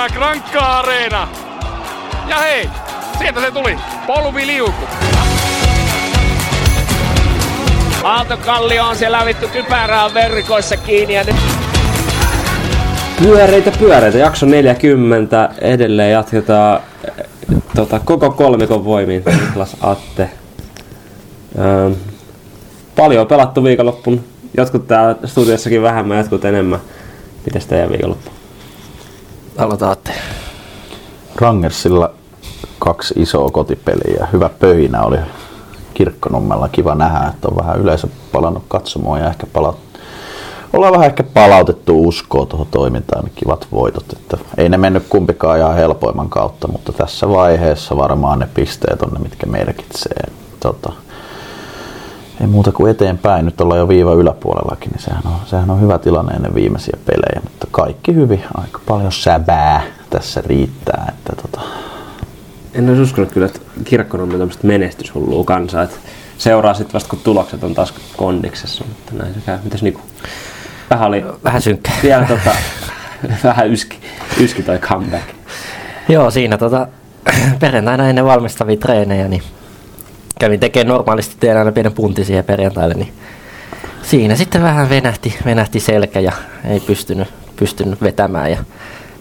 Täyttää Grankka Areena. Ja hei, sieltä se tuli. Polviliuku. Aaltokallio on siellä vittu kypärää verkoissa kiinni ja nyt Pyöreitä pyöreitä, jakso 40, edelleen jatketaan eh, tota, koko kolmikon voimiin, Niklas Atte. Ähm, paljon on pelattu viikonloppun, jotkut täällä studiossakin vähemmän, jotkut enemmän. Mites teidän viikonloppu? Aloitaatte. Rangersilla kaksi isoa kotipeliä hyvä pöhinä oli Kirkkonummella. Kiva nähdä, että on vähän yleisö palannut katsomaan ja ehkä pala... ollaan vähän ehkä palautettu uskoa tuohon toimintaan. Niin kivat voitot. Että ei ne mennyt kumpikaan ihan helpoimman kautta, mutta tässä vaiheessa varmaan ne pisteet on ne, mitkä merkitsee. Tota, ei muuta kuin eteenpäin. Nyt ollaan jo viiva yläpuolellakin, niin sehän on, sehän on hyvä tilanne ennen viimeisiä pelejä. Mutta kaikki hyvin, aika paljon säbää tässä riittää. Että tota, En olisi uskonut kyllä, että kirkkonummi on tämmöistä menestyshullua kansaa. Että seuraa sitten vasta kun tulokset on taas kondiksessa, mutta näin se käy. Mitäs Niku? Vähän oli Vähän synkkä. vielä tota, vähän yski, yski toi comeback. Joo, siinä tota, perjantaina ennen valmistavia treenejä, niin kävin tekemään normaalisti teen aina pienen puntin siihen perjantaille, niin siinä sitten vähän venähti, venähti selkä ja ei pystynyt, pystynyt vetämään ja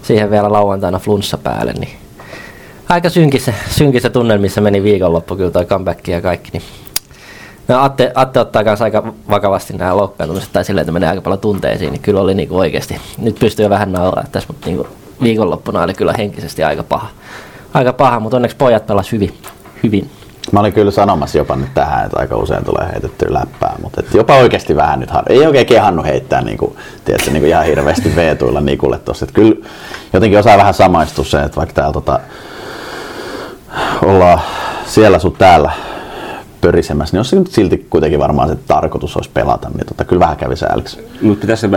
siihen vielä lauantaina flunssa päälle, niin aika synkissä, synkissä tunnelmissa meni viikonloppu kyllä toi comeback ja kaikki, niin No Atte, Atte ottaa kanssa aika vakavasti nämä loukkaantumiset tai silleen, että menee aika paljon tunteisiin, niin kyllä oli niinku oikeasti, nyt pystyy jo vähän nauraa tässä, mutta niinku viikonloppuna oli kyllä henkisesti aika paha. Aika paha, mutta onneksi pojat pelas hyvin. hyvin. Mä olin kyllä sanomassa jopa nyt tähän, että aika usein tulee heitettyä läppää, mutta et jopa oikeasti vähän nyt, ei oikein kehannut heittää niin kuin, tiedätkö, niin kuin ihan hirveästi veetuilla Nikulle tossa. Et kyllä jotenkin osaa vähän samaistua se, että vaikka täällä tota, ollaan siellä sun täällä pörisemässä, niin jos se nyt silti kuitenkin varmaan se tarkoitus olisi pelata, niin tota, kyllä vähän kävi sääliksi. Mutta pitäisi se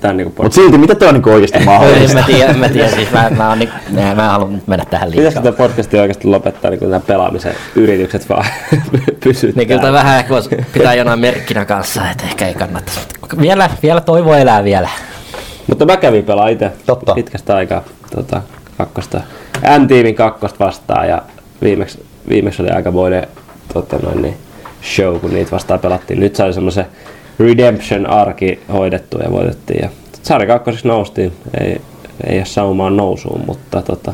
tämän niinku Mutta silti, mitä toi on niin oikeasti En mahdollista? mä tiedä, en mä tiedä siis mä, mä, oon, niin, mä, mä en halua nyt mennä tähän liikaa. Pitäisikö tämä podcasti oikeasti lopettaa niin nämä pelaamisen yritykset vaan pysyttää? Niin kyllä vähän ehkä voisi pitää jonain merkkinä kanssa, että ehkä ei kannattaisi. Vielä, vielä toivo elää vielä. Mutta mä kävin pelaa itse Totta. pitkästä aikaa tota, kakkosta, M-tiimin kakkosta vastaan ja viimeksi, viimeksi oli aikamoinen tota noin, niin show, kun niitä vastaan pelattiin. Nyt sai semmoisen Redemption arki hoidettu ja voitettiin. Ja sarja kakkoseksi noustiin. Ei, ei ole saumaan nousuun, mutta tota,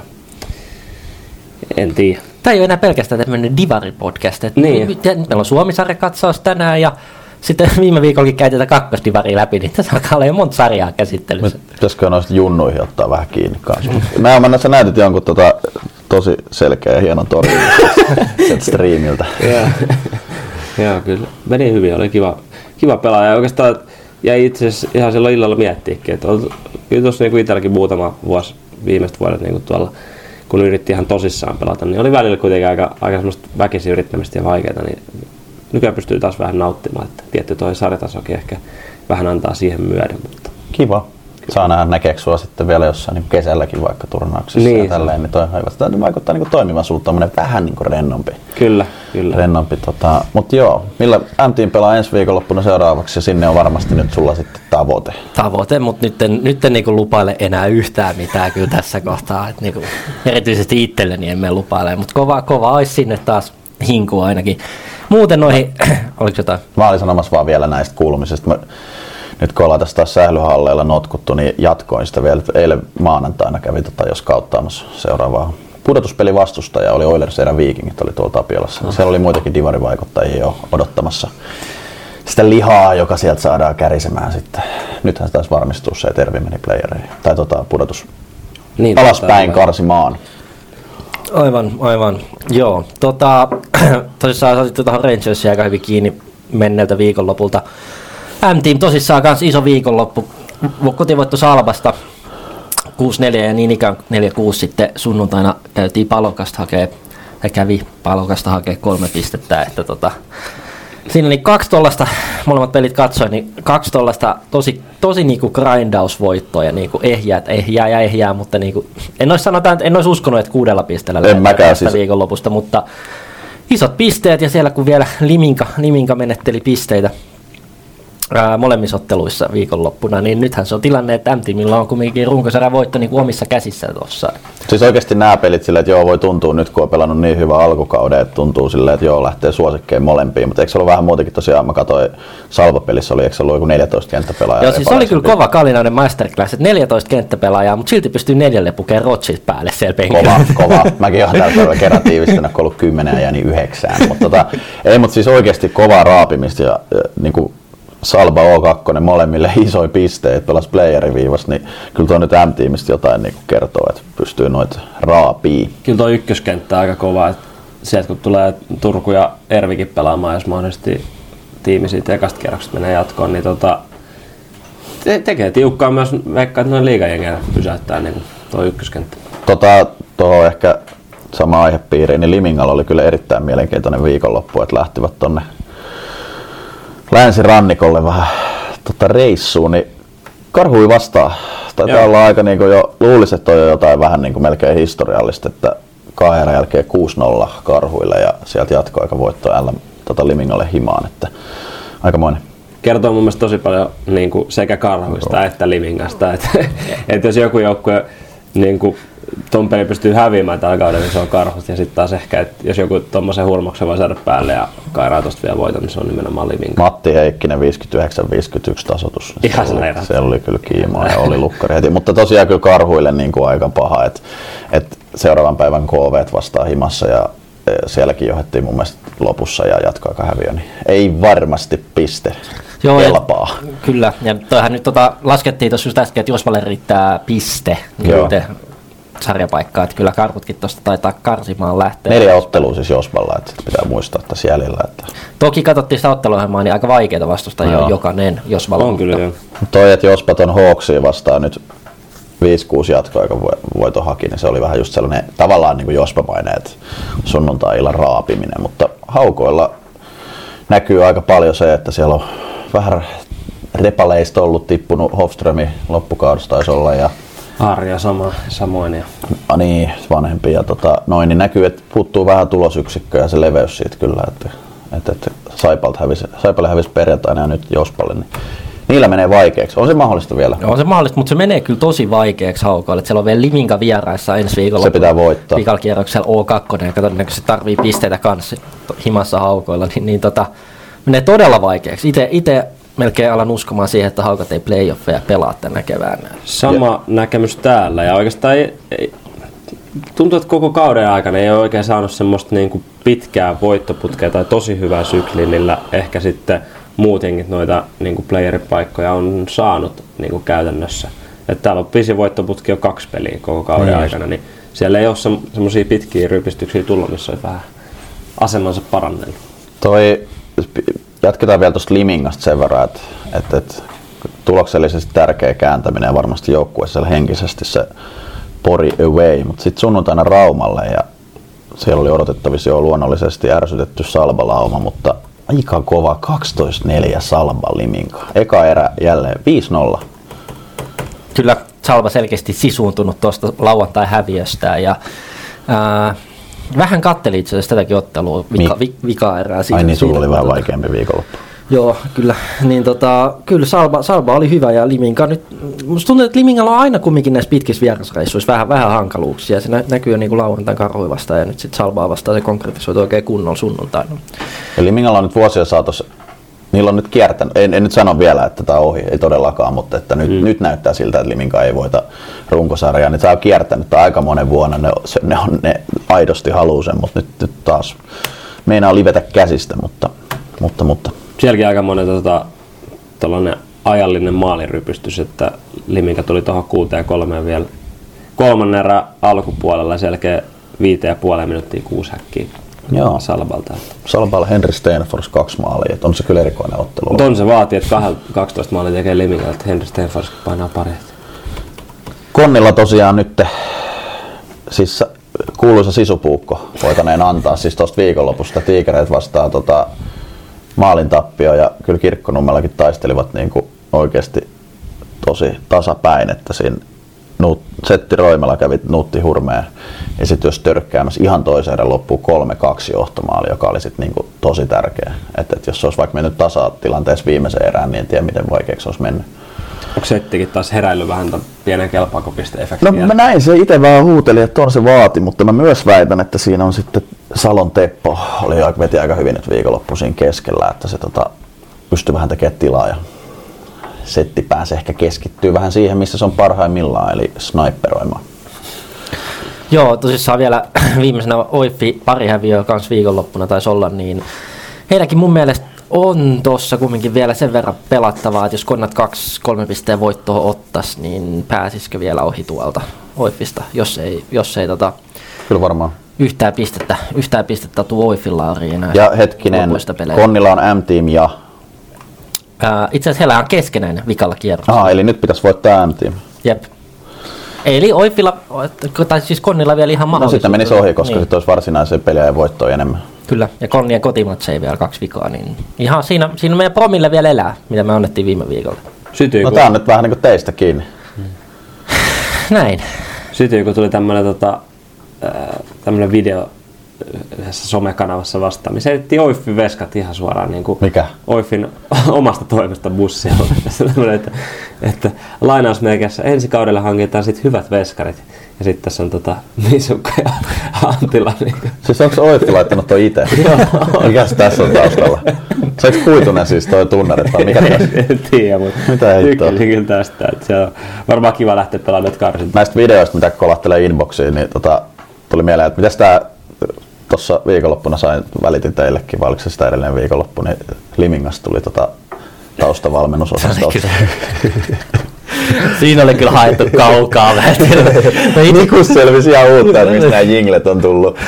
en tiedä. Tämä ei ole enää pelkästään tämmöinen Divari-podcast. että Niin. nyt- nyt Meillä on Suomi-sarja katsaus tänään ja sitten viime viikollakin käytetään kakkosdivaria läpi, niin tässä alkaa olla jo monta sarjaa käsittelyssä. Pitäisikö noista junnuihin ottaa vähän kiinni kanssa? Mä, mä sä näytit jonkun tota, tosi selkeä ja hienon torjunnan sieltä striimiltä. Joo. Joo, kyllä. Meni hyvin, oli kiva, kiva pelaaja. Ja oikeastaan jäi itse asiassa ihan silloin illalla miettiäkin, että on, kyllä tuossa niin itselläkin muutama vuosi viimeiset vuodet niin kuin tuolla, kun yritti ihan tosissaan pelata, niin oli välillä kuitenkin aika, aika semmoista väkisin yrittämistä ja vaikeaa, niin nykyään pystyy taas vähän nauttimaan, että tietty toi sarjatasokin ehkä vähän antaa siihen myöden, mutta Kiva. Saa nähdä näkeekö sua sitten vielä jossain niin kesälläkin vaikka turnauksissa Niin, niin, ja tälleen, niin toi on hyvä. Tämä vaikuttaa niin toimivan tommonen vähän niin kuin rennompi. kyllä, kyllä. rennompi tota, mutta joo, millä MTin pelaa ensi viikonloppuna seuraavaksi ja sinne on varmasti nyt sulla sitten tavoite. Tavoite, mutta nyt en, nyt en niinku lupaile enää yhtään mitään kyllä tässä kohtaa. Et niinku, erityisesti itselleni emme lupaile, mutta kova, kova olisi sinne taas hinku ainakin. Muuten noihin, oliko jotain? Mä olin sanomassa vaan vielä näistä kuulumisista. Mä, nyt kun ollaan tässä taas sählyhalleilla notkuttu, niin jatkoin sitä vielä. Eilen maanantaina kävi tota, jos kauttaamassa seuraavaa pudotuspeli vastustaja oli Oilers ja Vikingit oli tuolla Tapiolassa. Oh. Siellä oli muitakin divarivaikuttajia jo odottamassa sitä lihaa, joka sieltä saadaan kärisemään sitten. Nythän se taisi varmistua se, että Ervi meni playereihin. Tai tota, pudotus Niin, alaspäin tota, karsimaan. Aivan, aivan. Joo. Tota, tosissaan sä otit tuohon Rangersia aika hyvin kiinni menneeltä viikonlopulta. M-Team tosissaan kans iso viikonloppu. Kotivoitto Salbasta 6-4 ja niin ikään 4-6 sitten sunnuntaina käytiin palokasta hakee, tai kävi palokasta hakee kolme pistettä, että tota, Siinä oli kaksi tollasta, molemmat pelit katsoin, niin kaksi tollasta tosi, tosi niinku grindausvoittoja, niinku ehjää, ehjää ja ehjää, mutta niinku, en olisi sanotaan, en olisi uskonut, että kuudella pisteellä lähdetään mäkään siis. viikonlopusta, mutta isot pisteet ja siellä kun vielä Liminka, Liminka menetteli pisteitä, ää, molemmissa otteluissa viikonloppuna, niin nythän se on tilanne, että M-tiimillä on kumminkin runkosarjan voitto niin kuin omissa käsissä tuossa. Siis oikeasti nämä pelit silleen, että joo voi tuntua nyt kun on pelannut niin hyvä alkukauden, että tuntuu silleen, että joo lähtee suosikkeen molempiin, mutta eikö se ollut vähän muutenkin tosiaan, mä katsoin Salva-pelissä oli, eikö se ollut joku 14 kenttäpelaajaa? Joo, siis oli kyllä kova kalinainen masterclass, että 14 kenttäpelaajaa, mutta silti pystyy neljälle pukeen rotsit päälle siellä penkillä. Kova, kova. Mäkin olen tällä tavalla kerran tiivistänyt, kun ollut kymmenen ja jääni yhdeksään. Mutta tota, ei, mutta siis oikeasti kovaa raapimista ja, ja niin kuin Salba O2 molemmille isoja pisteitä, pelas playerin viivassa, niin kyllä tuo nyt M-tiimistä jotain niin kertoo, että pystyy noita raapii. Kyllä tuo ykköskenttä aika kova, että sieltä kun tulee Turku ja Ervikin pelaamaan, jos mahdollisesti tiimi siitä ekasta kierroksesta menee jatkoon, niin tota, te- tekee tiukkaa myös, vaikka että noin liigajengeillä pysäyttää niin tuo ykköskenttä. Tota, tuohon ehkä sama aihepiiriin, niin Limingalla oli kyllä erittäin mielenkiintoinen viikonloppu, että lähtivät tonne länsirannikolle vähän tota reissuun, niin karhui vastaan. Taitaa Joo. olla aika niin kuin jo, luulisi, että on jo jotain vähän niin kuin melkein historiallista, että kahden jälkeen 6-0 karhuille ja sieltä jatkoaika voitto L tota Limingalle himaan, että aikamoinen. kertoo mun mielestä tosi paljon niin kuin sekä karhuista että livingasta. Että, että jos joku joukkue niin kuin, ton peli pystyy häviämään tällä kaudella, niin se on karhut. Ja sitten taas ehkä, että jos joku tuommoisen hurmoksen voi saada päälle ja kairaa tosta vielä voiton, niin se on nimenomaan livinga. Matti Heikkinen 59-51 tasoitus. Ihan se, oli, se oli kyllä kiimaa ja oli lukkari heti. Mutta tosiaan kyllä karhuille niin kuin aika paha, että, että seuraavan päivän KV vastaa himassa ja e, sielläkin johdettiin mun mielestä lopussa ja jatkoaika häviö, niin ei varmasti piste Joo, ja- kelpaa. Kyllä, ja toihan nyt tota, laskettiin tuossa just äsken, että Josvalle riittää piste Joo. nyt sarjapaikkaa, että kyllä karhutkin tuosta taitaa karsimaan lähteä. Neljä ottelua siis Josvalla, että pitää muistaa, että jäljellä. Että... Toki katsottiin sitä otteluohjelmaa, niin aika vaikeita vastustajia Joo. on jokainen Josvalla. On kyllä joo. Toi, että Jospat on Hawksia vastaan nyt 5-6 jatkoaika voito haki, niin se oli vähän just sellainen tavallaan niin kuin Jospa-mainen, että sunnuntai-illan raapiminen, mutta haukoilla näkyy aika paljon se, että siellä on vähän repaleista ollut tippunut Hofströmi loppukaudesta taisi olla ja Arja sama, samoin. Ja ah, niin, vanhempi ja tota, noin, niin näkyy, että puuttuu vähän tulosyksikkö ja se leveys siitä kyllä, että, että, että Saipalta hävisi, Saipalle hävisi perjantaina ja nyt Jospalle, niin niillä menee vaikeaksi. On se mahdollista vielä? On se mahdollista, mutta se menee kyllä tosi vaikeaksi haukoille. että Siellä on vielä Liminka vieraissa ensi viikolla. Se pitää voittaa. Vikalla kierroksella O2, ja todennäköisesti tarvii pisteitä kanssa himassa haukoilla. Niin, niin tota, menee todella vaikeaksi. Itse, itse melkein alan uskomaan siihen, että haukat ei playoffeja pelaa tänä keväänä. sama näkemys täällä ja oikeastaan ei, ei, tuntuu, että koko kauden aikana ei ole oikein saanut semmoista niin kuin pitkää voittoputkea tai tosi hyvää sykliä, millä ehkä sitten muutenkin noita niin kuin playeripaikkoja on saanut niin kuin käytännössä. Että täällä on pisin voittoputki jo kaksi peliä koko kauden Niin. aikana, niin siellä ei ole semmoisia pitkiä rypistyksiä tullut, missä olisi vähän asemansa parannellut. Toi, jatketaan vielä tuosta Limingasta sen verran, että, että, että tuloksellisesti tärkeä kääntäminen ja varmasti joukkueessa henkisesti se Pori away, mutta sitten sunnuntaina Raumalle ja siellä oli odotettavissa jo luonnollisesti ärsytetty Salbalauma, mutta aika kova 12-4 Salba Liminka. Eka erä jälleen 5-0. Kyllä Salva selkeästi sisuuntunut tuosta lauantai-häviöstä ja ää, vähän katteli itse asiassa tätäkin ottelua, vika, vi, vika erää. Ai siinä- niin, sulla oli vähän vaikeampi viikonloppu. Joo, kyllä. Niin tota, kyllä Salba, Salba oli hyvä ja Liminka nyt, musta tuntuu, että Limingalla on aina kumminkin näissä pitkissä vierasreissuissa vähän, vähän hankaluuksia. Se nä, näkyy jo niin kuin lauantain karhui vastaan ja nyt sitten Salbaa vastaan se konkretisoitu oikein kunnolla sunnuntaina. Ja Limingalla on nyt vuosien saatossa, niillä on nyt kiertänyt, en, en nyt sano vielä, että tämä on ohi, ei todellakaan, mutta että nyt, mm. nyt näyttää siltä, että Liminka ei voita runkosarjaa. Niin tämä on kiertänyt tää aika monen vuonna, ne, se, ne, on, ne aidosti haluaa sen, mutta nyt, nyt taas meinaa livetä käsistä, mutta, mutta, mutta Sielläkin aika monen tota, tällainen ajallinen maalirypystys, että Liminka tuli tuohon kuuteen kolmeen vielä kolmannen erän alkupuolella, sen jälkeen viiteen ja puoleen minuuttia kuusi häkkiä Joo. Salbalta. Salpalla Henry Stenfors kaksi maalia, että on se kyllä erikoinen ottelu. Mutta on se vaatii, että kahel- 12 maalia tekee Liminka, että Henry Stenfors painaa pari. Konnilla tosiaan nyt siis kuuluisa sisupuukko voitaneen antaa siis tuosta viikonlopusta tiikereet vastaan tota, maalin tappio ja kyllä Kirkkonummellakin taistelivat niin kuin oikeasti tosi tasapäin, että siinä Nuut, Setti Roimela kävi Nuutti Hurmeen esityössä törkkäämässä ihan toisen erän loppuun 3-2 johtomaali, joka oli sit niinku tosi tärkeä. Et, et jos se olisi vaikka mennyt tasatilanteessa viimeiseen erään, niin en tiedä miten vaikeaksi se olisi mennyt. Onko Settikin taas heräillyt vähän tämän pienen kelpaakopiste-efektin? No mä näin se itse vähän huuteli, että on se vaati, mutta mä myös väitän, että siinä on sitten Salon Teppo oli aika, veti aika hyvin nyt viikonloppu siinä keskellä, että se tota, pystyy vähän tekemään tilaa ja setti pääsee ehkä keskittyy vähän siihen, missä se on parhaimmillaan, eli sniperoimaan. Joo, tosissaan vielä viimeisenä Oiffi pari häviöä kans viikonloppuna taisi olla, niin heidänkin mun mielestä on tossa kumminkin vielä sen verran pelattavaa, että jos Konnat kaksi kolme pisteen voittoa ottas, niin pääsisikö vielä ohi tuolta Oiffista, jos ei, jos ei tota, Kyllä varmaan. yhtään pistettä, yhtään pistettä tuu enää. Ja hetkinen. Konnilla on M-team ja... Ää, itse asiassa heillä on keskenäinen vikalla kierros. Aha, eli nyt pitäisi voittaa M-team. Jep. Eli Oiffilla, tai siis Konnilla vielä ihan No mahdollisuus. sitten menisi ohi, koska Niin. sitten olisi varsinaisia pelejä ja voittoja enemmän. Kyllä, ja Konnien kotimatseja vielä kaksi vikaa, niin ihan siinä, siinä meidän promille vielä elää, mitä me annettiin viime viikolla. Sytyy, No kun, tää on nyt vähän niinku teistä kiinni. Näin. sytyy, kun tuli tämmönen, tota, tämmönen video yhdessä somekanavassa vastaan, missä heitti Oiffin veskat ihan suoraan niin kuin Mikä? Oiffin omasta toimesta bussia. Että, että lainausmerkissä ensi kaudella hankitaan sit hyvät veskarit. Ja sitten tässä on tota, Misukka ja Antila. Niin kuin. Siis onko Oitti laittanut toi itse? Mikäs tässä on taustalla? Se onko kuitunen siis toi tunnari vai mikä tässä? en tiedä, mutta Mitä kyllä tästä. Että se on varmaan kiva lähteä pelaamaan nyt karsit. Näistä videoista, mitä kolahtelee inboxiin, niin tota, tuli mieleen, että mitäs tää tuossa viikonloppuna sain, välitin teillekin, vai oliko se sitä edellinen viikonloppu, niin Limingasta tuli tota taustavalmennusosastolta. Siinä oli kyllä haettu kaukaa vähän. Nikus selvisi ihan uutta, että mistä nämä jinglet on tullut.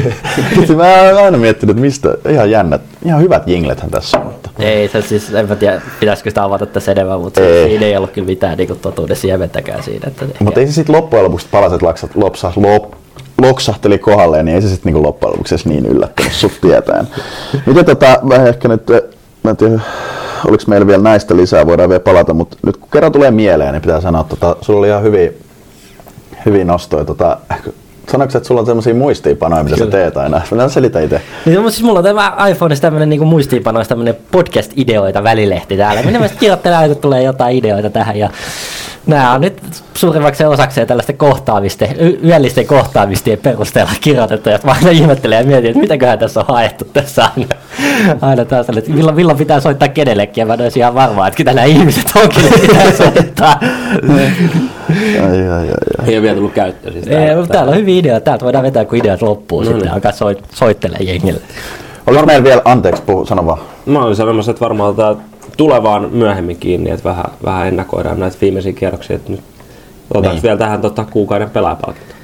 Mä oon aina miettinyt, että mistä, ihan jännät, ihan hyvät jinglethän tässä on. Mutta. Ei, se siis, en mä tiedä, pitäisikö sitä avata tässä enemmän, mutta Ei. siinä ei ollut kyllä mitään niin totuuden siementäkään siinä. Että Mutta ei se sitten loppujen lopuksi palaset laksat, lopsa, lop, loksahteli kohdalleen, niin ei se sitten niinku loppujen lopuksi edes niin yllättänyt sut tietäen. Miten tota, vähän ehkä nyt, mä en tiedä, oliko meillä vielä näistä lisää, voidaan vielä palata, mutta nyt kun kerran tulee mieleen, niin pitää sanoa, että tota, sulla oli ihan hyviä, hyviä nostoja. Tota, sanoiko sä, että sulla on sellaisia muistiinpanoja, mitä sä Kyllä. teet aina? Mä selitä itse. Niin, mutta siis mulla on tämä iPhoneissa tämmöinen niin muistiinpanoissa tämmöinen podcast-ideoita välilehti täällä. Minä myös kirjoittelen aina, kun tulee jotain ideoita tähän. Ja nämä on nyt suurimmaksi osakseen tällaisten kohtaamisten, y- yöllisten kohtaamistien perusteella kirjoitettu. Ja mä aina ihmettelen ja mietin, että mitäköhän tässä on haettu tässä aina. Aina taas, että milloin, milloin pitää soittaa kenellekin. Ja mä en olisi ihan varma, että ketä nämä ihmiset on, kenelle pitää soittaa. Ai, ai, ai, ai. Ei ole vielä tullut käyttöön. Siis Ei, mutta täällä on hyviä ideoita. Täältä voidaan vetää, kun ideat loppuu. No sitten niin. alkaa soit, soittelemaan jengille. Oliko meillä vielä, anteeksi, puhu, sano vaan. Mä olin sanomassa, että varmaan otetaan tulevaan myöhemmin kiinni, että vähän, vähän ennakoidaan näitä viimeisiä kierroksia. Että nyt otetaanko Niin. vielä tähän tota, kuukauden pelaajapalkinto?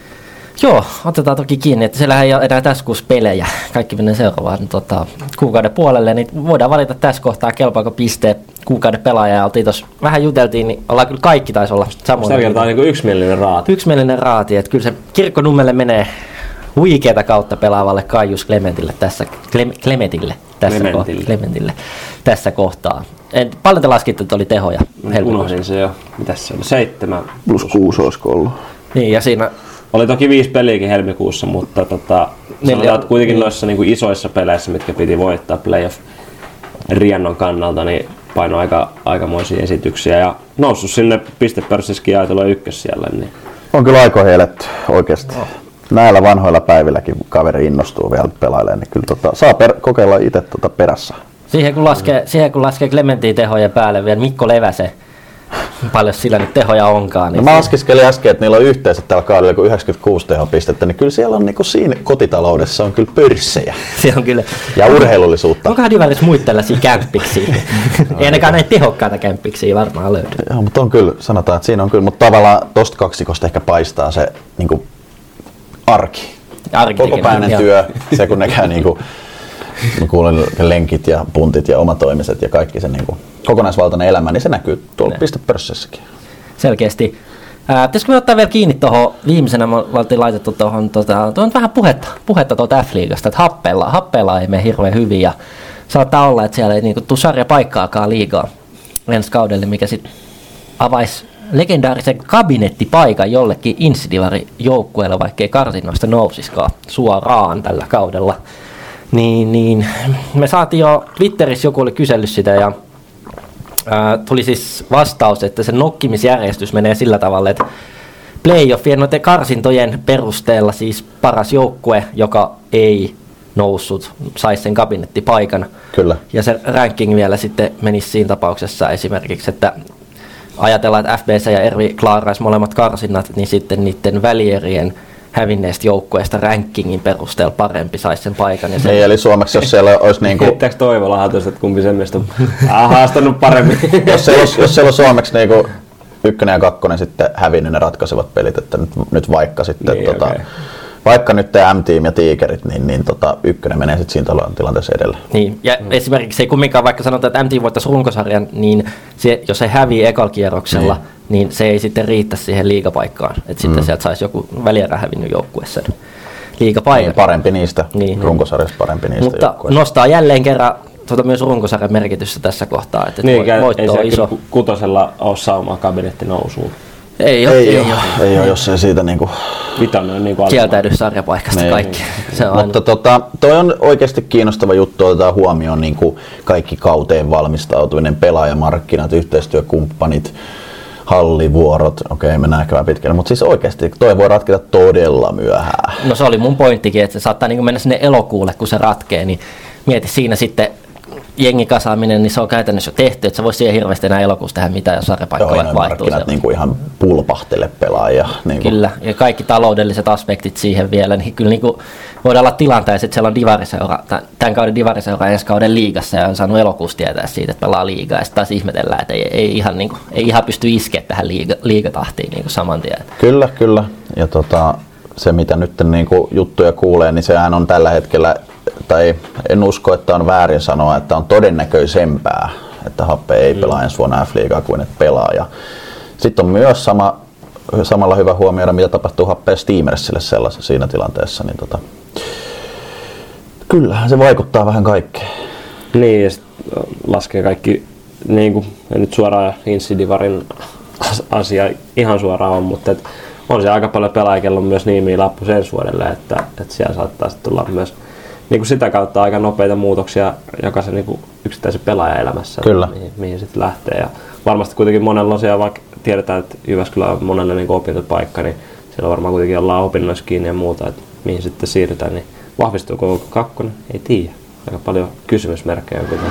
Joo, otetaan toki kiinni, että siellä ei ole enää tässä kuussa pelejä. Kaikki menee seuraavaan tota, kuukauden puolelle, niin voidaan valita tässä kohtaa, kelpaako piste kuukauden pelaaja. Ja oltiin tossa, vähän juteltiin, niin ollaan kyllä kaikki taisi olla samoin. Tällä kertaa on niin yksimielinen raati. Yksimielinen raati, että kyllä se kirkkonummelle menee huikeata kautta pelaavalle Kaius Clementille tässä, Clem, Clementille, tässä Clementille. Kohtaa, Clementille tässä kohtaa. En, paljon te laskitte, että oli tehoja helmikuussa? Unohdin se jo. Mitäs se oli? Seitsemän. Plus kuusi olisiko ollut. Niin, ja siinä Oli toki viisi peliäkin helmikuussa, mutta tota, sanotaan, että kuitenkin niin. noissa niin kuin isoissa peleissä, mitkä piti voittaa playoff riennon kannalta, niin paino aika, aikamoisia esityksiä ja noussut sinne pistepörssissäkin ajatella ykkös siellä. Niin On kyllä aiko heilet oikeasti. Näillä vanhoilla päivilläkin kaveri innostuu vielä pelailemaan, niin kyllä tota, saa per- kokeilla itse tota perässä. Siihen kun laskee, siihen kun laskee Clementin tehoja päälle vielä Mikko Leväse, paljon sillä nyt tehoja onkaan. No Niin mä laskeskelin äsken, että niillä on yhteensä tällä kaudella kuin 96 tehopistettä, niin kyllä siellä on niinku siinä kotitaloudessa on kyllä pörssejä se on kyllä... ja urheilullisuutta. Onkohan Divaris muita tällaisia kämppiksi? Ei ainakaan näitä tehokkaita kämppiksi varmaan löydy. Joo, mutta on kyllä, sanotaan, että siinä on kyllä, mutta tavallaan tosta kaksikosta ehkä paistaa se niinku arki. Kokopäinen Joo. työ, se kun ne käy niinku, mä kuulen lenkit ja puntit ja omatoimiset ja kaikki se niinku kokonaisvaltainen elämä, niin se näkyy tuolla pistepörssissäkin. Selkeästi. Ää, pitäisikö me ottaa vielä kiinni tuohon, viimeisenä me oltiin laitettu tuohon, tota, tuohon vähän puhetta, puhetta tuolta F-liigasta, että happeella, happeella ei mene hirveän hyvin ja saattaa olla, että siellä ei niinku tuu sarjapaikkaakaan liigaa ensi kaudelle, mikä sitten avaisi legendaarisen kabinettipaikan jollekin Insidivari joukkueelle, vaikkei karsinnoista nousiskaan suoraan tällä kaudella. Niin, niin me saatiin jo Twitterissä joku oli kysellyt sitä ja ää, tuli siis vastaus, että se nokkimisjärjestys menee sillä tavalla, että playoffien noiden karsintojen perusteella siis paras joukkue, joka ei noussut, saisi sen kabinettipaikan. Kyllä. Ja se ranking vielä sitten menisi siinä tapauksessa esimerkiksi, että ajatellaan, että FBC ja Ervi klaaraisi molemmat karsinnat, niin sitten niiden välierien hävinneestä joukkueesta rankingin perusteella parempi saisi sen paikan. Ja sen Niin, eli suomeksi, jos siellä olisi niinku, Heittääkö Toivola hatusta, että kumpi sen mielestä on haastanut paremmin? jos siellä olisi, jos siellä olisi suomeksi niinku ykkönen ja kakkonen sitten hävinnyt ne ratkaisevat pelit, että nyt, nyt vaikka sitten Niin, tota, okei. Vaikka nyt te M-team ja Tiikerit, niin, niin tota, ykkönen menee sitten siinä tilanteessa edellä. Niin, ja mm. esimerkiksi ei kumminkaan, vaikka sanotaan, että MT voittaisi runkosarjan, niin se, jos se hävii ekalkierroksella, niin. niin se ei sitten riitä siihen liigapaikkaan. Että sitten Mm. sieltä saisi joku välierä hävinnyt joukkue sen liigapaikan. Niin, parempi niistä, Niin. runkosarjassa parempi niistä Mutta joukkueista. nostaa jälleen kerran tuota myös runkosarjan merkitystä tässä kohtaa. Että niin, voi- ei voitto se on iso. kutosella ole saumaa kabinetti nousuun. Ei, ole, Ei, ei, ole, ole. ei ole, jos ei siitä niinku Vitonen on niin kuin Kieltäydy sarjapaikasta Niin. kaikki. Se on Mutta tota, toi on oikeasti kiinnostava juttu, otetaan huomioon niin kuin kaikki kauteen valmistautuminen, pelaajamarkkinat, yhteistyökumppanit, hallivuorot, okei mennään ehkä vähän pitkälle, mutta siis oikeasti toi voi ratketa todella myöhään. No se oli mun pointtikin, että se saattaa niin mennä sinne elokuulle, kun se ratkee, niin mieti siinä sitten jengikasaaminen, niin se on käytännössä jo tehty, että sä vois siihen hirveästi enää elokuussa tehdä mitään, jos Joo, sarjapaikka noin vaihtuu. siellä. niin kuin ihan pulpahtele pelaajia. Niin kuin, Kyllä, ja kaikki taloudelliset aspektit siihen vielä, niin kyllä niin kuin voidaan olla tilanteessa, että siellä on divariseura, tämän kauden divariseura ensi kauden liigassa ja on saanut elokuussa tietää siitä, että pelaa liigaa, ja sitten taas ihmetellään, että ei, ei, ihan, niin kuin, ei ihan pysty iskeä tähän liiga, liigatahtiin niin kuin saman tien. Kyllä, kyllä. Ja tota, se mitä nyt niin kuin juttuja kuulee, niin sehän on tällä hetkellä, tai en usko, että on väärin sanoa, että on todennäköisempää, että Happe ei pelaa ensi vuonna F-liigaa kuin että pelaa. Ja sitten on myös sama, samalla hyvä huomioida, mitä tapahtuu Happe ja Steamersille sellaisessa siinä tilanteessa. Niin tota, kyllähän se vaikuttaa vähän kaikkeen. Niin, ja laskee kaikki, niin kuin, nyt suoraan Insidivarin as- asia ihan suoraan on, mutta et on se aika paljon on myös nimiä lappu ensi vuodelle, että, että siellä saattaa tulla myös niin kuin sitä kautta aika nopeita muutoksia jokaisen niin kuin yksittäisen pelaajan elämässä, Kyllä. mihin, mihin sitten lähtee. Ja varmasti kuitenkin monella on siellä, vaikka tiedetään, että Jyväskylä on monelle niin opintopaikka, niin siellä varmaan kuitenkin ollaan opinnoissa kiinni ja muuta, että mihin sitten siirrytään, niin vahvistuuko kakkonen? Ei tiedä. Aika paljon kysymysmerkkejä on kyllä.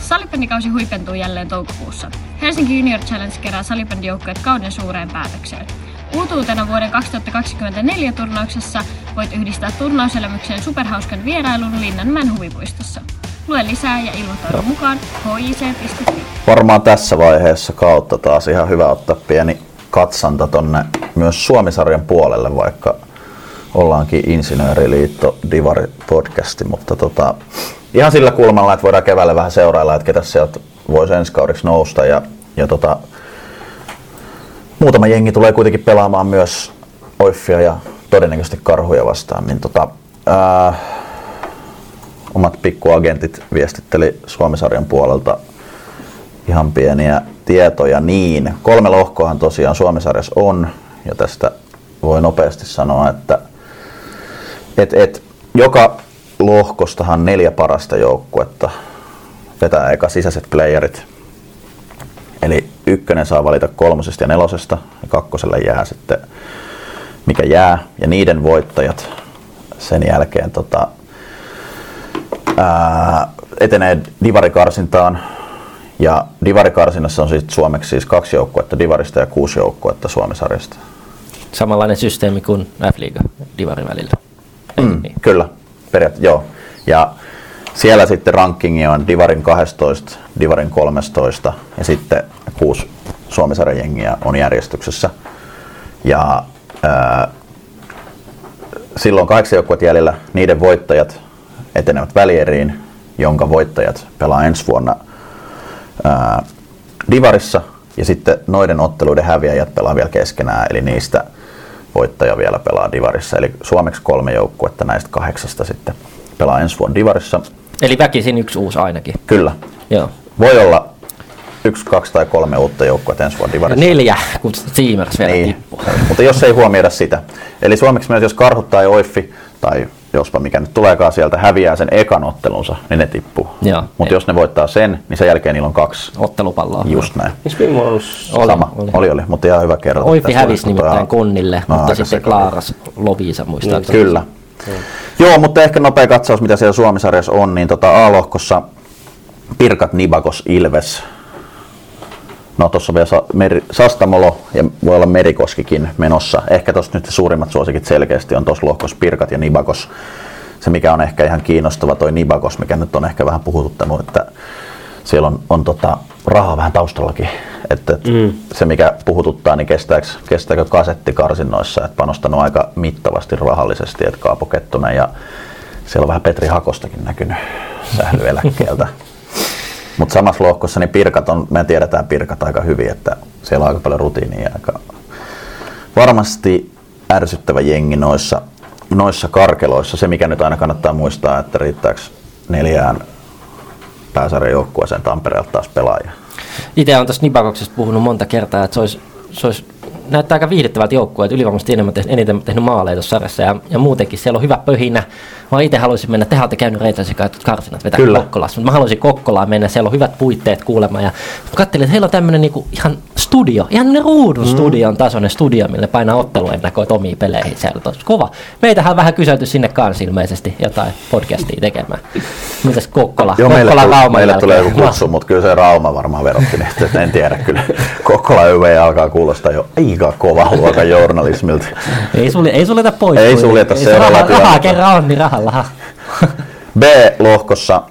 Salibändikausi huipentuu jälleen toukokuussa. Helsinki Junior Challenge kerää salibändijoukkueet kauden suureen päätökseen. Uutuutena vuoden 2024 turnauksessa voit yhdistää turnauselämykseen superhauskan vierailun Linnanmäen huvipuistossa. Lue lisää ja ilmoittaudu mukaan hic.fi. Varmaan tässä vaiheessa kautta taas ihan hyvä ottaa pieni katsanta tonne myös Suomisarjan puolelle, vaikka ollaankin Insinööriliitto Divari podcasti, mutta tota, ihan sillä kulmalla, että voidaan keväällä vähän seurailla, että ketä sieltä voisi ensi kaudeksi nousta ja, ja tota, muutama jengi tulee kuitenkin pelaamaan myös Oiffia ja todennäköisesti karhuja vastaan, niin tota, ää, omat pikkuagentit viestitteli Suomisarjan puolelta ihan pieniä tietoja niin. Kolme lohkoahan tosiaan Suomisarjassa on, ja tästä voi nopeasti sanoa, että et, et, joka lohkostahan neljä parasta joukkuetta vetää eka sisäiset playerit. Eli ykkönen saa valita kolmosesta ja nelosesta, ja kakkoselle jää sitten mikä jää, ja niiden voittajat sen jälkeen tota, ää, etenee divarikarsintaan. Ja divarikarsinnassa on siis suomeksi siis kaksi joukkuetta divarista ja kuusi joukkuetta Suomisarjasta. Samanlainen systeemi kuin F-liiga Divarin välillä. Mm, niin. Kyllä, periaatteessa joo. Ja siellä sitten rankingi on Divarin 12, Divarin 13 ja sitten kuusi Suomisarjan jengiä on järjestyksessä. Ja ää, silloin kahdeksan joukkuetta jäljellä, niiden voittajat etenevät välieriin, jonka voittajat pelaa ensi vuonna ää, Divarissa ja sitten noiden otteluiden häviäjät pelaa vielä keskenään, eli niistä voittaja vielä pelaa Divarissa. Eli suomeksi kolme joukkuetta näistä kahdeksasta sitten pelaa ensi vuonna Divarissa. Eli väkisin yksi uusi ainakin. Kyllä. Joo. Voi olla yksi, kaksi tai kolme uutta joukkuetta ensi vuonna divarissa. neljä, kun Siemers vielä Niin, tippuu. mutta jos ei huomioida sitä. Eli suomeksi myös jos Karhut tai Oiffi tai jospa mikä nyt tuleekaan sieltä häviää sen ekan ottelunsa, niin ne tippuu. Joo. Mutta jos ne voittaa sen, niin sen jälkeen niillä on kaksi. Ottelupalloa. Just näin. Eikö Oli, Sama. oli. Oli, oli, mutta ihan hyvä kerrata. Oifi hävisi nimittäin Konnille, No, mutta sitten klaaras Lovisa muistaakseni. Kyllä. Joo, mutta ehkä nopea katsaus, mitä siellä Suomisarjassa on, niin tota A-lohkossa Pirkat, Nibakos, Ilves. No tuossa on vielä Meri, Sastamolo ja voi olla Merikoskikin menossa. Ehkä tuossa nyt suurimmat suosikit selkeästi on tuossa lohkossa Pirkat ja Nibakos. Se mikä on ehkä ihan kiinnostava toi Nibakos, mikä nyt on ehkä vähän puhututtanut, että siellä on, on tota, rahaa vähän taustallakin. Että, et mm. Se mikä puhututtaa, niin kestääkö, kestääkö kasetti karsinnoissa, että panostanut aika mittavasti rahallisesti, että Kaapo Kettunen ja siellä on vähän Petri Hakostakin näkynyt sählyeläkkeeltä. Mutta samassa lohkossa niin Pirkat on, me tiedetään Pirkat aika hyvin, että siellä on aika paljon rutiinia ja aika varmasti ärsyttävä jengi noissa, noissa karkeloissa. Se mikä nyt aina kannattaa muistaa, että riittääkö neljään pääsarjan joukkueeseen Tampereelta taas pelaajia. Itse olen tuossa Nibakoksesta puhunut monta kertaa, että se olisi, se olisi näyttää aika viihdyttävältä joukkueelta, ylivoimaisesti enemmän tehnyt, eniten tehnyt maaleja tuossa sarjassa ja, ja, muutenkin siellä on hyvä pöhinä. Mä itse haluaisin mennä, tehän olette käynyt kanssa karsinat vetää Kyllä. Kokkolassa, mutta mä haluaisin Kokkolaan mennä, siellä on hyvät puitteet kuulemma ja katselin, että heillä on tämmöinen niinku ihan studio, ihan ne ruudun mm. studion tasoinen studio, millä painaa otteluennakoit omiin peleihin siellä. Tos, kova. Meitähän on vähän kyselty sinne kanssa ilmeisesti jotain podcastia tekemään. Mitäs Kokkola? Joo, meille, Kokkola tulee, Rauman meille tulee joku kutsu, mutta kyllä se Rauma varmaan verotti että en tiedä kyllä. Kokkola YV alkaa kuulostaa jo aika kova luokan journalismilta. Ei, sulje, ei suljeta pois. Ei suljeta Ei, seuraavaa rahaa, kerran on, niin rahalla. B-lohkossa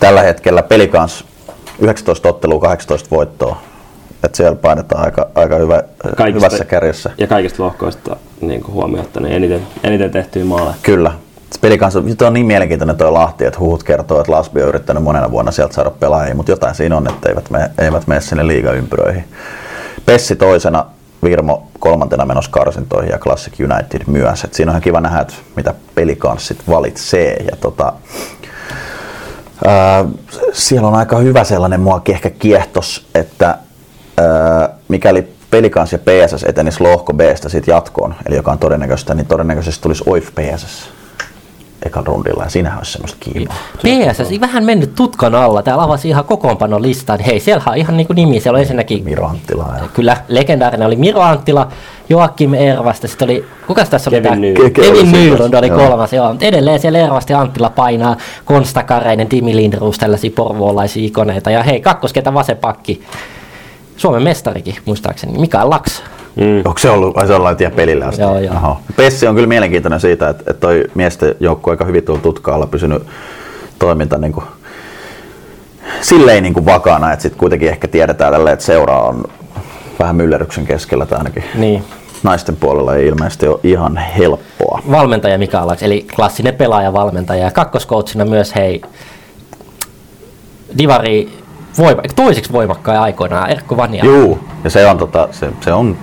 tällä hetkellä pelikans 19 ottelua, 18 voittoa. Et siellä painetaan aika, aika hyvä, hyvässä kärjessä. Ja kaikista lohkoista niin huomiotta, niin eniten, eniten tehtyä maaleja. Kyllä. Pelikans on, on niin mielenkiintoinen tuo Lahti, että huhut kertoo, että Lasbi on yrittänyt monena vuonna sieltä saada pelaajia, mutta jotain siinä on, että eivät mene, eivät mene sinne liigaympyröihin. Pessi toisena, Virmo kolmantena menossa karsintoihin ja Classic United myös. Et siinä on ihan kiva nähdä, mitä pelikanssit valitsee. Ja tota, ää, siellä on aika hyvä sellainen muakin ehkä kiehtos, että ää, mikäli Pelikans ja PSS etenis lohko Bstä sit jatkoon, eli joka on todennäköistä, niin todennäköisesti tulisi OIF PSS ekan rundilla, ja siinähän olisi semmoista kiimaa. PSS, vähän mennyt tutkan alla. Täällä avasi ihan kokoonpanon listan. Hei, siellä on ihan niin kuin nimi. Siellä on ensinnäkin Miro Anttila ja Kyllä, legendaarinen oli Miro Anttila, Joakim Ervasta, sitten oli, kukas tässä oli Kevin oli Kevin Nylund oli joo. kolmas, joo. Mutta edelleen siellä Ervasti Anttila painaa, Konsta Kareinen, Timi Lindroos, tällaisia porvoolaisia ikoneita. Ja hei, kakkosketä vasen pakki, Suomen mestarikin muistaakseni, Mikael Laks. Mm. Onko se ollut, vai se on tie pelille asti? Joo, joo. Aha. Pessi on kyllä mielenkiintoinen siitä, että, että toi miesten joukko aika hyvin tuolla tutkaalla pysynyt toiminta niin kuin, silleen niin kuin vakana, että sitten kuitenkin ehkä tiedetään tälle, että seura on vähän myllerryksen keskellä tai ainakin Niin. naisten puolella ei ilmeisesti ole ihan helppoa. Valmentaja Mikael Laks, eli klassinen pelaaja-valmentaja. Ja kakkoskoutsina myös, hei, Divari voima, toiseksi voimakkaan aikoinaan, Erkko Vania. Juu, ja se on, tota, se, se on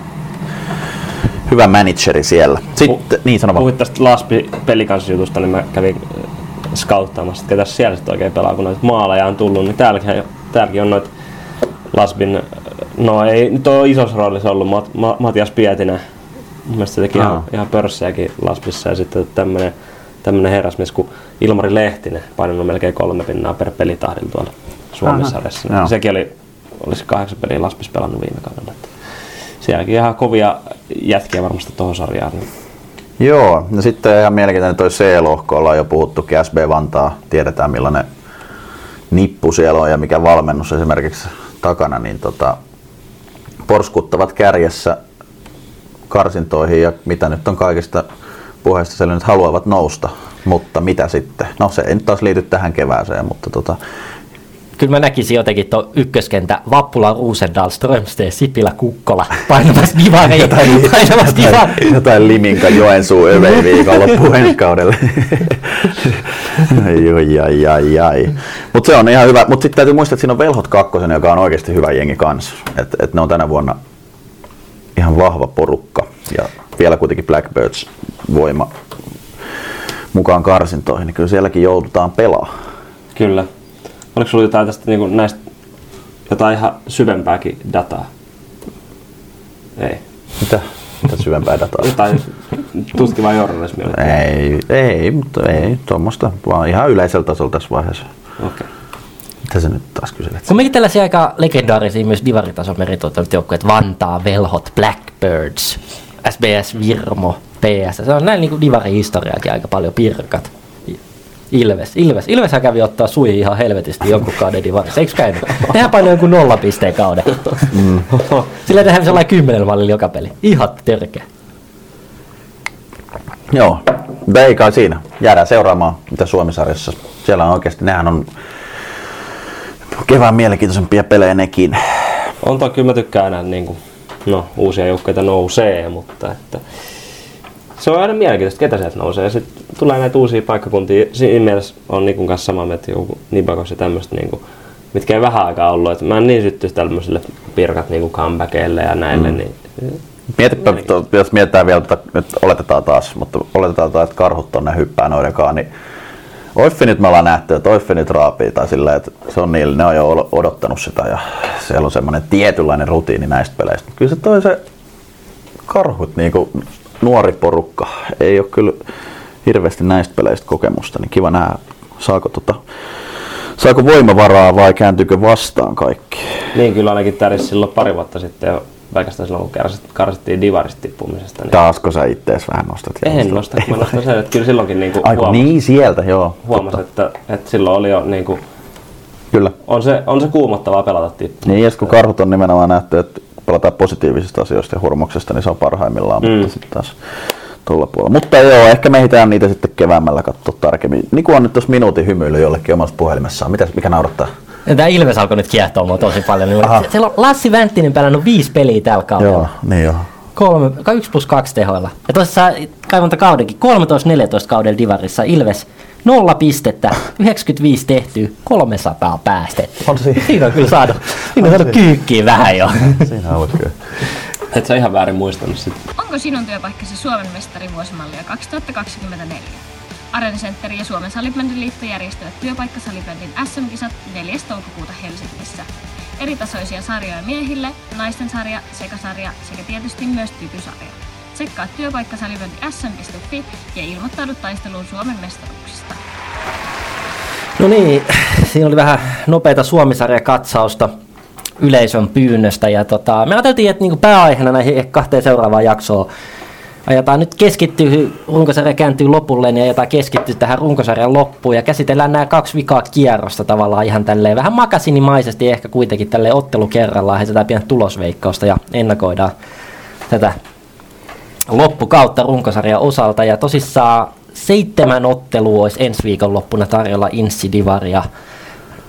hyvä manageri siellä. Sitten, niin sano vaan. Puhuit tästä Laspi pelikansjutusta, niin mä kävin äh, scouttaamassa, että ketä siellä sitten oikein pelaa, kun noita maaleja on tullut, niin täälläkin, täälläkin on noita Lasbin, äh, no ei nyt ole isossa roolissa ollut, Mat, Ma, Matias Pietinen, mun mielestä se teki ihan, ihan pörssiäkin Laspissa, ja sitten tämmönen, tämmönen herrasmies kuin Ilmari Lehtinen, painanut melkein kolme pinnaa per pelitahdilla tuolla Suomessa. Joo. Sekin oli, olisi kahdeksan peliä Laspissa pelannut viime kaudella. että Sielläkin ihan kovia jätkiä varmasti tuohon sarjaan. Niin Joo, no sitten ihan mielenkiintoinen toi C-lohko, ollaan jo puhuttu, SB Vantaa, tiedetään millainen nippu siellä on ja mikä valmennus esimerkiksi takana, niin tota, porskuttavat kärjessä karsintoihin ja mitä nyt on kaikista puheista selvinnyt, haluavat nousta, mutta mitä sitten? No se ei nyt taas liity tähän kevääseen, mutta tota, Kyllä mä näkisin jotenkin tuon ykköskentä Vappula, Ruusendal, Strömsteen, Sipilä, Kukkola painamassa divaria. painamassa divaria. jotain, jotain Liminka Joensuu övei viikonloppu ensi kaudelle. ai, ai, ai, ai, ai. Mutta se on ihan hyvä. Mutta sitten täytyy muistaa, että siinä on Velhot kakkosen, joka on oikeasti hyvä jengi kanssa. Että et ne on tänä vuonna ihan vahva porukka. Ja vielä kuitenkin Blackbirds voima mukaan karsintoihin, niin kyllä sielläkin joudutaan pelaamaan. Kyllä. Oliko sulla jotain tästä niin näistä jotain ihan syvempääkin dataa? Ei. Mitä? Mitä syvempää dataa? Jotain tutkivaa journalismia. Ei, ei, mutta ei tuommoista, vaan ihan yleisellä tasolla tässä vaiheessa. Okei. Okay. Mitä sä nyt taas kyselet? Kun mekin tällaisia aika legendaarisia myös divaritason meritoittavat joukkueet, Vantaa, Velhot, Blackbirds, SBS, Virmo, PS. Se on näin niin kuin divari-historiaakin aika paljon pirkat. Ilves. Ilves. Ilves kävi ottaa sui ihan helvetisti jonkun kauden divarissa. Eikö käynyt? Tehdään paljon jonkun nolla pisteen kauden. Mm. Sillä tehdään sellainen kymmenen mallilla joka peli. Ihan törkeä. Joo, mutta ei kai siinä. Jäädään seuraamaan, mitä Suomisarjassa. Siellä on oikeasti, nehän on kevään mielenkiintoisempia pelejä nekin. On toki, mä tykkään enää niin kuin, no, uusia joukkoja nousee, mutta että, se on aina mielenkiintoista, ketä sieltä nousee. Ja sitten tulee näitä uusia paikkakuntia. Siinä mielessä on Nikun kanssa samaa mieltä joku Nibakos ja tämmöistä, niin kuin, mitkä ei vähän aikaa ollut. Et mä en niin syttyisi tämmöisille pirkat niin comebackille ja näille. Mm. Niin, Mietipä, to, jos mietitään vielä, että nyt oletetaan taas, mutta oletetaan taas, että karhut tonne hyppää noidenkaan, niin Oiffi nyt me ollaan nähty, että Oiffi nyt raapii tai sillä, että se on niillä, ne on jo odottanut sitä ja siellä on semmoinen tietynlainen rutiini näistä peleistä. Kyllä se toi se karhut niin kuin nuori porukka, ei ole kyllä hirveästi näistä peleistä kokemusta, niin kiva nähdä, saako, tota, saako voimavaraa vai kääntyykö vastaan kaikki. Niin, kyllä ainakin tärisi silloin pari vuotta sitten pelkästään silloin, kun karsittiin, karsittiin divarista tippumisesta. Niin... Taasko sä ittees vähän nostat? En nosta, mä nostan sen, että kyllä silloinkin niin Aiku, huomas, niin sieltä, joo. Huomas, että, että, silloin oli jo niin kuin, Kyllä. On se, on se kuumottavaa pelata tippumisesta. Niin, ja kun karhut on nimenomaan nähty, että pelataan positiivisista asioista ja hurmoksesta, niin se on parhaimmillaan, mm. mutta sitten taas tuolla puolella. Mutta joo, ehkä me ehditään niitä sitten keväämällä katsoa tarkemmin. Niin kuin on nyt tuossa minuutin hymyily jollekin omasta puhelimessaan. Mitä, mikä naurattaa? Tämä Ilves alkoi nyt kiehtoa mua tosi paljon. Niin siellä on Lassi Vänttinen pelannut viisi peliä tällä kaudella. Joo, niin joo. Kolme, 1 plus 2 tehoilla. Ja tuossa kaudenkin 13-14 kaudella Divarissa Ilves Nolla pistettä, 95 tehty, 300 päästetty. On siinä. siinä on kyllä saanut, siinä on saanut kyykkiä vähän jo. Siinä on kyllä. Et sä ihan väärin muistanut sit. Onko sinun työpaikkasi Suomen mestari vuosimallia 2024? Arena Center ja Suomen salibändiliitto järjestävät työpaikkasalibändin SM-kisat 4. toukokuuta Helsingissä. Eritasoisia sarjoja miehille, naisten sarja, sekasarja sekä tietysti myös tykysarja. Tsekkaa työpaikkasalibändi sm.fi ja ilmoittaudu taisteluun Suomen mestaruuksista. No niin, siinä oli vähän nopeita Suomisarja-katsausta yleisön pyynnöstä. Ja tota, me ajateltiin, että niinku pääaiheena näihin kahteen seuraavaan jaksoon ajetaan nyt keskittyy, runkosarja kääntyy lopulle, niin ajetaan keskittyä tähän runkosarjan loppuun. Ja käsitellään nämä kaksi vikaa kierrosta tavallaan ihan tälleen vähän makasinimaisesti ehkä kuitenkin tälle ottelu kerrallaan, heitetään pientä tulosveikkausta ja ennakoidaan tätä loppukautta runkosarjan osalta. Ja tosissaan seitsemän ottelua olisi ensi viikon loppuna tarjolla Inssi Divaria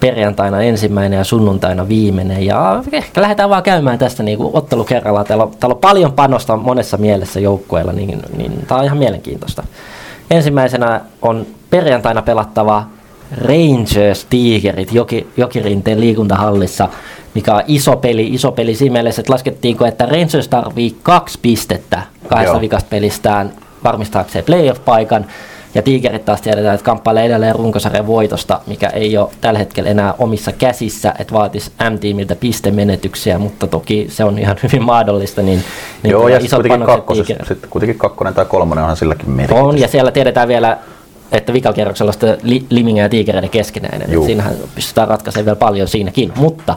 perjantaina ensimmäinen ja sunnuntaina viimeinen. Ja ehkä lähdetään vaan käymään tästä niin kuin ottelu kerrallaan. Täällä on, täällä on paljon panosta monessa mielessä joukkueella, niin, niin tämä on ihan mielenkiintoista. Ensimmäisenä on perjantaina pelattava Rangers Tigerit Joki, Jokirinteen liikuntahallissa, mikä on iso peli, iso peli siinä mielessä, että laskettiinko, että Rangers tarvii kaksi pistettä kahdesta vikasta pelistään varmistaakseen playoff-paikan. Ja Tigerit taas tiedetään, että kamppailee edelleen runkosarjan voitosta, mikä ei ole tällä hetkellä enää omissa käsissä, että vaatisi M-tiimiltä pistemenetyksiä, mutta toki se on ihan hyvin mahdollista. Niin, niin Joo, ja kuitenkin, kakkos, sitten kuitenkin kakkonen tai kolmonen onhan silläkin merkitys. On, ja siellä tiedetään vielä, että vikakierroksella on sitten Limingen ja Tigereiden keskinäinen. Siinähän pystytään ratkaisemaan vielä paljon siinäkin, mutta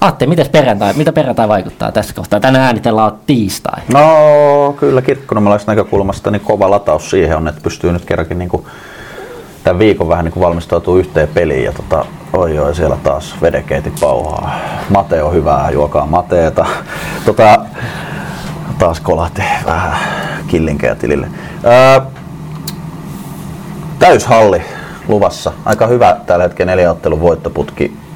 Atte, miten perjantai, mitä perjantai vaikuttaa tässä kohtaa? Tänään äänitellään tiistai. No kyllä kirkkonomalaisesta näkökulmasta niin kova lataus siihen on, että pystyy nyt kerrankin niin kuin, tämän viikon vähän niin valmistautuu yhteen peliin ja tota, oi oi, siellä taas vedekeiti pauhaa. Mate on hyvää, juokaa mateeta. Tota, taas kolahti vähän killinkeä tilille. Öö, täyshalli luvassa. Aika hyvä tällä hetkellä neljäottelun voittoputki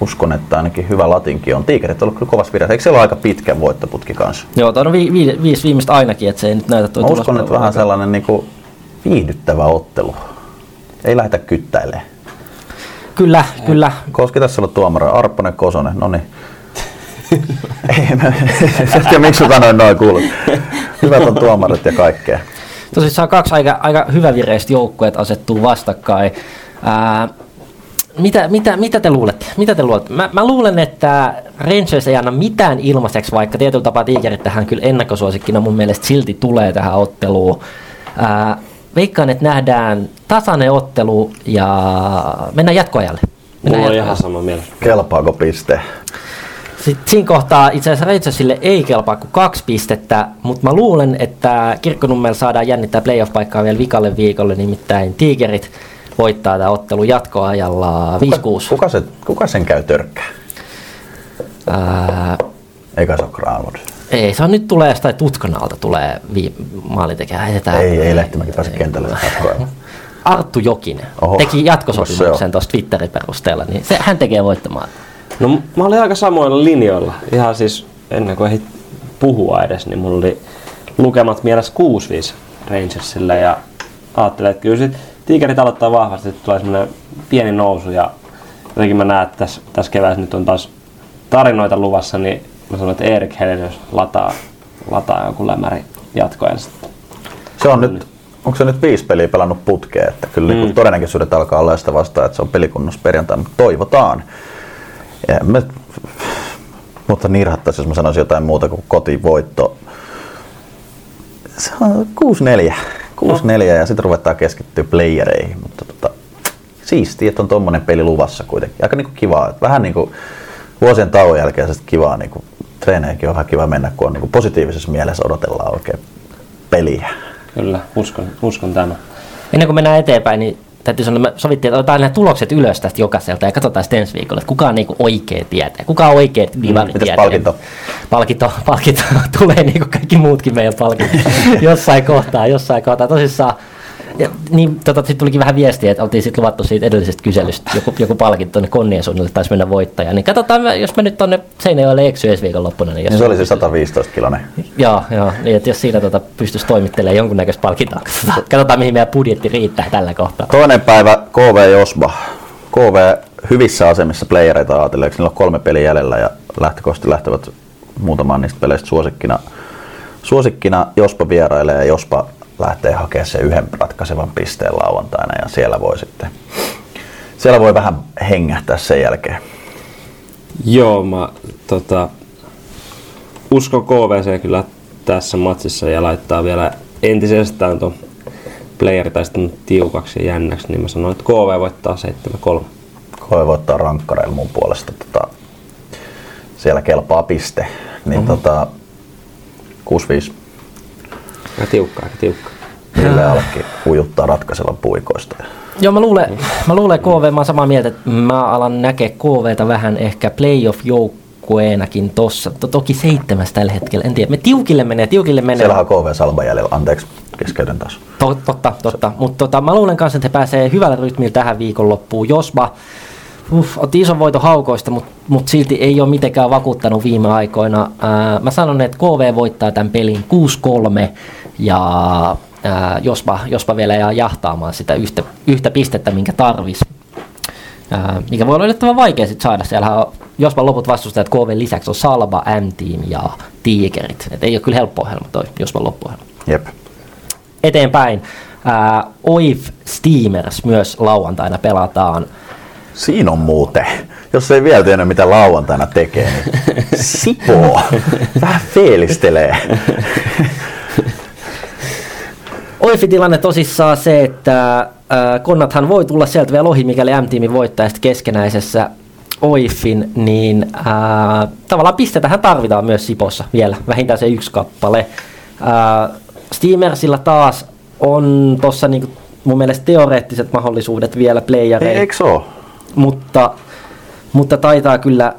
uskon, että ainakin hyvä latinki on. Tiikerit on ollut kyllä kovassa virassa. Eikö siellä ole aika pitkä voittoputki kanssa? Joo, tämä on vi- vi- viisi viimeistä ainakin, että se ei nyt näytä tuo Mä uskon, että vähän sellainen niin kuin viihdyttävä ottelu. Ei lähdetä kyttäilemään. Kyllä, ei. kyllä. Koski tässä olla tuomara? Arpponen, Kosonen, no niin. ei, mä, en tiedä miksi sanoin noin kuulut. Hyvät on tuomarit ja kaikkea. Tosissaan kaksi aika, aika hyvävireistä joukkueet asettuu vastakkain. Ää, mitä, mitä, mitä te luulette? Mitä te luulette? Mä, mä luulen, että Rangers ei anna mitään ilmaiseksi, vaikka tietyllä tapaa Tigerit tähän kyllä ennakkosuosikkina mun mielestä silti tulee tähän otteluun. Ää, veikkaan, että nähdään tasainen ottelu ja mennään jatkoajalle. Mennään Mulla on ihan sama mielessä. Kelpaako piste? Sitten siinä kohtaa itse asiassa Rangersille ei kelpaa kuin kaksi pistettä, mutta mä luulen, että Kirkkonummella saadaan jännittää playoff-paikkaa vielä vikalle viikolle, nimittäin Tigerit voittaa tämä ottelu jatkoajalla 5-6. Kuka, se, kuka sen käy törkkää? Ää, Eikä se ole Granlund. ei, se on nyt tulee jostain tutkanalta tulee vi- maalintekijä. Heitetään. Ei, ei Lehtimäki pääse kentälle. Arttu Jokinen Oho. teki Se jatkosopimuksen tuossa Twitterin perusteella, niin se, hän tekee voittamaan. No mä olin aika samoilla linjoilla. Ihan siis ennen kuin ehdit puhua edes, niin mulla oli lukemat mielessä 6-5 Rangersille ja ajattelin, että kyllä sit Tigerit aloittaa vahvasti, että tulee semmoinen pieni nousu ja jotenkin mä näen, että tässä, tässä keväässä nyt on taas tarinoita luvassa, niin mä sanoin, että Erik Helenius lataa, lataa joku lämäri jatkoen sitten. Se on nyt, onko se nyt viisi peliä pelannut putkeen, että kyllä mm. todennäköisyydet alkaa olla sitä vastaan, että se on pelikunnossa perjantaina, mutta toivotaan. Ja me, mutta nirhattaisi, jos mä sanoisin jotain muuta kuin kotivoitto. Se on 6-4. 6-4 ja sitten ruvetaan keskittyä playereihin, mutta tota, siistiä, että on tommonen peli luvassa kuitenkin. Aika niinku kivaa, vähän niinku vuosien tauon jälkeen kivaa niinku, treeneihin on vähän kiva mennä, kun on niinku positiivisessa mielessä odotellaan oikein peliä. Kyllä, uskon, uskon tämä. Ennen kuin mennään eteenpäin, niin täytyy sanoa, että me sovittiin, että otetaan nämä tulokset ylös tästä jokaiselta ja katsotaan sitten ensi viikolla, että kuka on niinku oikea tietää. Kuka on oikea divari mitäs tietää. palkinto? Palkinto, palkinto tulee niin kuin kaikki muutkin meidän palkinnot jossain kohtaa, jossain kohtaa. Tosissaan, ja, niin, tota, sitten tulikin vähän viestiä, että oltiin sitten luvattu siitä edellisestä kyselystä joku, joku palkinto tuonne Konnien suunnille taisi mennä voittaja. Niin katsotaan, jos mä nyt tonne Seinäjoelle eksy ensi viikonloppuna. Niin jos, Niin se oli se 115 kilonen. Joo, joo, niin että jos siinä tota, pystyisi toimittelemaan jonkunnäköistä palkintoa, katsotaan, katsotaan mihin meidän budjetti riittää tällä kohtaa. Toinen päivä KV Josba. KV hyvissä asemissa playereita ajatellen, niillä on kolme peliä jäljellä ja lähtökohtaisesti lähtevät muutamaan niistä peleistä suosikkina. Suosikkina Jospa vierailee ja Jospa lähtee hakemaan sen yhden ratkaisevan pisteen lauantaina ja siellä voi sitten siellä voi vähän hengähtää sen jälkeen. Joo, mä tota, uskon KVC kyllä tässä matsissa ja laittaa vielä entisestään tuon playeritaistelun tiukaksi ja jännäksi, niin mä sanoin, että KV voittaa 7-3. KV voittaa rankkareilla mun puolesta. Tota, siellä kelpaa piste. Niin Mhm. mm-hmm. tota, 6-5. Aika tiukka, aika tiukka. Ville Alkki ujuttaa ratkaisevan puikoista. Joo, mä luulen, mä luulen KV, mä oon samaa mieltä, että mä alan näkeä KVta vähän ehkä playoff-joukkueenakin tossa. To- toki seitsemäs tällä hetkellä, en tiedä. Me tiukille menee, tiukille menee. Siellä on KV Salba jäljellä. Anteeksi, keskeytän taas. To, totta, totta. Mutta tota, mä luulen kanssa, että he pääsee hyvällä rytmillä tähän viikonloppuun. Jospa Uff, otti ison voiton haukoista, mutta mut silti ei ole mitenkään vakuuttanut viime aikoina. Ää, mä sanon, että KV voittaa tämän pelin 6-3 ja ää, jospa, jospa vielä jää jahtaamaan sitä yhtä, yhtä pistettä, minkä tarvis. Ää, mikä voi olla yllättävän vaikea sit saada. Siellä on, jospa loput vastustajat KV lisäksi on Salba, M-Team ja Tigerit. Et ei ole kyllä helppo ohjelma toi jospa loppuohjelma Jep. eteenpäin. Ää, OIF Steamers myös lauantaina pelataan. Siinä on muuten. Jos ei vielä tiedä mitä lauantaina tekee, niin sipoo. Vähän feelistelee. OIFin tilanne tosissaan se, että ää, Konnathan voi tulla sieltä vielä ohi, mikäli M-tiimi voittaa keskenäisessä OIFin, niin ää, tavallaan pistetähän tarvitaan myös Sipossa vielä, vähintään se yksi kappale. Ää, Steamersilla taas on tuossa niinku mun mielestä teoreettiset mahdollisuudet vielä playereihin. Eikö oo? Mutta, mutta taitaa kyllä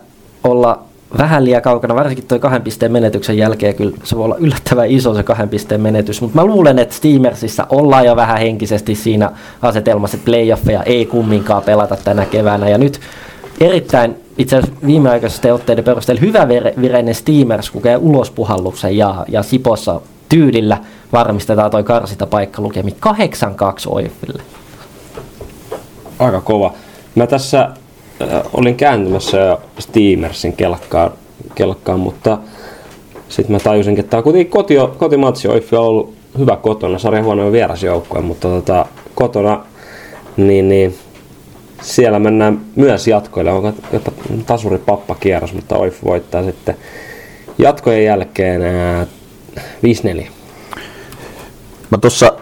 olla vähän liian kaukana, varsinkin tuo kahden pisteen menetyksen jälkeen kyllä se voi olla yllättävän iso se kahden pisteen menetys, mutta mä luulen, että Steamersissa ollaan jo vähän henkisesti siinä asetelmassa, että playoffeja ei kumminkaan pelata tänä keväänä ja nyt erittäin itse asiassa viimeaikaisesti otteiden perusteella hyvä vire- vireinen Steamers kokee ulospuhalluksen ja, ja Sipossa tyydillä varmistetaan toi karsita paikka lukemi 8-2 Oifille. Aika kova. Mä tässä äh, olin kääntymässä Steamersin kelkkaan, kelkkaan mutta sitten mä tajusin, että tämä kuitenkin koti, kotimatsi. Oiffi on ollut hyvä kotona, sarjan huonoin vierasjoukkue, mutta tota, kotona niin, niin siellä mennään myös jatkoille. Onko jopa tasuri pappa kierros, mutta OIF voittaa sitten jatkojen jälkeen ää, 5-4. Mä tuossa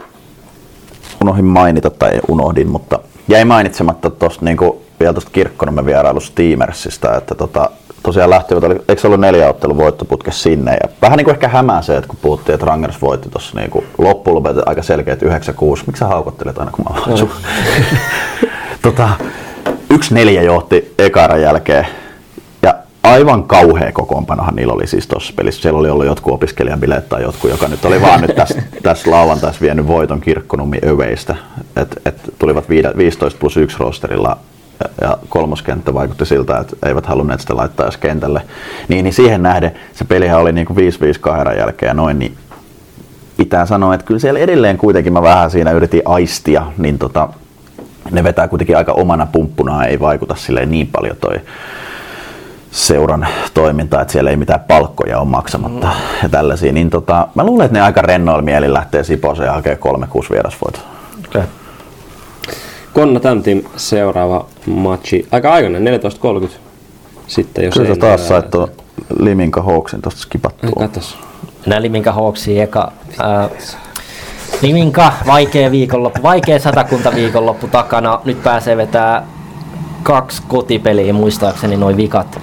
unohdin mainita, tai unohdin, mutta jäi mainitsematta tuosta niinku, vielä tuosta Kirkkonomen vierailusta Steamersista, että tota, tosiaan lähtivät, oli, eikö se ollut neljä ottelun voittoputke sinne, ja vähän niin kuin ehkä hämää se, että kun puhuttiin, että Rangers voitti tuossa niin lopuksi aika selkeät 9-6, miksi sä haukottelet aina kun mä no. tota, yksi neljä johti ekaran jälkeen, aivan kauhea kokoonpanohan niillä oli siis tuossa pelissä. Siellä oli ollut jotkut opiskelijabileet tai jotkut, joka nyt oli vaan nyt tässä, tässä lauantaisi vienyt voiton kirkkonummi öveistä. Et, et tulivat 15 plus 1 rosterilla ja kolmoskenttä vaikutti siltä, että eivät halunneet sitä laittaa edes kentälle. Niin, niin siihen nähden se pelihän oli niin kuin 5-5 kahden jälkeen ja noin, niin pitää sanoa, että kyllä siellä edelleen kuitenkin mä vähän siinä yritin aistia, niin tota, ne vetää kuitenkin aika omana pumppuna, ei vaikuta sille niin paljon toi seuran toiminta, että siellä ei mitään palkkoja ole maksamatta mm. ja tällaisia, niin tota, mä luulen, että ne aika rennoilla mielin lähtee Siposeen ja hakee 3-6 vierasvoita. Okay. Konna Tämtin seuraava matchi. Aika aikainen, 14.30. Sitten jos Kyllä taas sait tuon Liminka Hawksin tuosta skipattua. Katos. Nää Liminka Hawksia eka. Äh, Liminka, vaikea viikonloppu, vaikea satakunta viikonloppu takana. Nyt pääsee vetää kaksi kotipeliä muistaakseni noin vikat.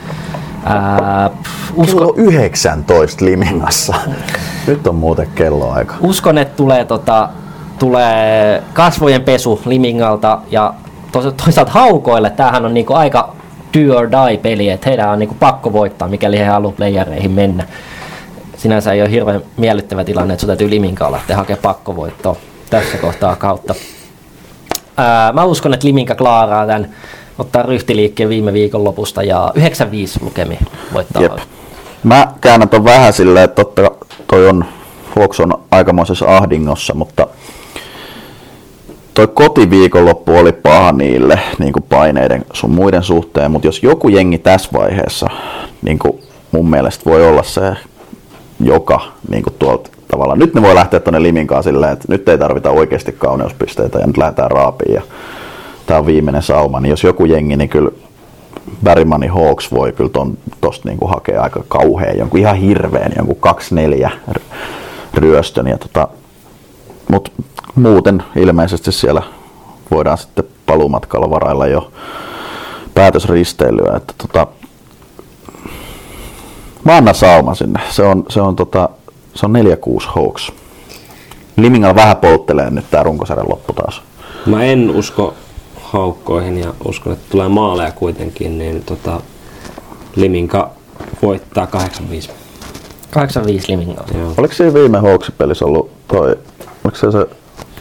Ää, usko... Kello 19 Limingassa. Nyt on muuten kelloaika. Uskon, että tulee tota, tulee kasvojen pesu Limingalta ja toisaalta haukoille. Tämähän on niinku aika do or die peli, että heidän on niinku pakko voittaa, mikäli he haluavat playereihin mennä. Sinänsä ei ole hirveän miellyttävä tilanne, että sun täytyy Liminkaan lähteä hakemaan pakkovoittoa tässä kohtaa kautta. Ää, mä uskon, että Liminka klaaraa tämän, ottaa ryhtiliikkeen viime viikon lopusta ja 95 lukemi voittaa. Jep. Mä käännän ton vähän silleen, että totta toi on Hawks on aikamoisessa ahdingossa, mutta toi kotiviikonloppu oli paha niille niin kuin paineiden sun muiden suhteen, mutta jos joku jengi tässä vaiheessa niin kuin mun mielestä voi olla se, joka niin kuin tuolta tavallaan, nyt ne voi lähteä tuonne Liminkaan silleen, että nyt ei tarvita oikeasti kauneuspisteitä ja nyt lähdetään raapiin ja tämä on viimeinen sauma, niin jos joku jengi, niin kyllä Bergmanin Hawks voi kyllä ton, tosta niin kuin hakea aika kauhean, jonkun ihan hirveän, jonkun 2-4 ryöstön. Ja tota, mutta muuten ilmeisesti siellä voidaan sitten paluumatkalla varailla jo päätösristeilyä. Että tota, mä annan sauma sinne. Se on, se on, tota, se on 4-6 Hawks. Limingal vähän polttelee nyt tää runkosarjan loppu taas. Mä en usko haukkoihin ja uskon, että tulee maaleja kuitenkin, niin tota, Liminka voittaa 8-5. 85 Limingaa. Oliko siinä viime Hawks-pelissä ollut toi, oliko se se,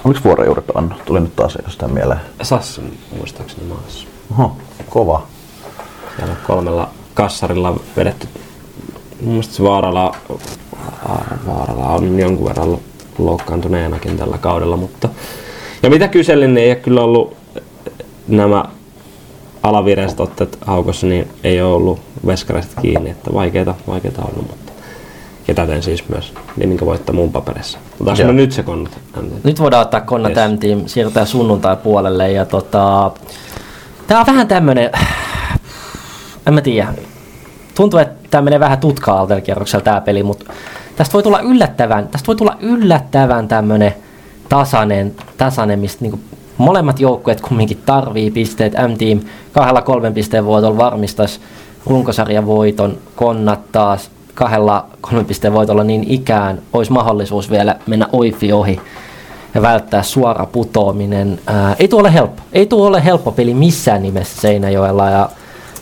oliko vuorejuuret on? Tuli nyt taas jostain mieleen. Sasson muistaakseni maassa. Oho, kova. Siellä kolmella kassarilla vedetty. Mun mielestä se vaaralla, vaaralla on jonkun verran loukkaantuneenakin tällä kaudella, mutta ja mitä kyselin, niin ei ole kyllä ollut nämä alavireiset otteet haukossa, niin ei ole ollut veskareista kiinni, että vaikeita, vaikeita on ollut, mutta ja täten siis myös minkä voittaa muun paperissa. Otetaanko me nyt se konnat? Nyt voidaan ottaa konnat yes. MT, siirrytään sunnuntai puolelle ja tota, tää on vähän tämmönen, en mä tiedä, tuntuu, että tämä menee vähän tutkaa kierroksella tämä peli, mutta tästä voi tulla yllättävän, tästä voi tulla yllättävän tämmönen tasainen, tasainen mistä niinku molemmat joukkueet kumminkin tarvii pisteet. M-Team kahdella kolmen pisteen voitolla varmistaisi runkosarjan voiton, konnat taas kahdella kolmen pisteen voitolla niin ikään olisi mahdollisuus vielä mennä oifi ohi ja välttää suora putoaminen. Ää, ei tuo ole helppo. Ei tuo ole helppo peli missään nimessä Seinäjoella ja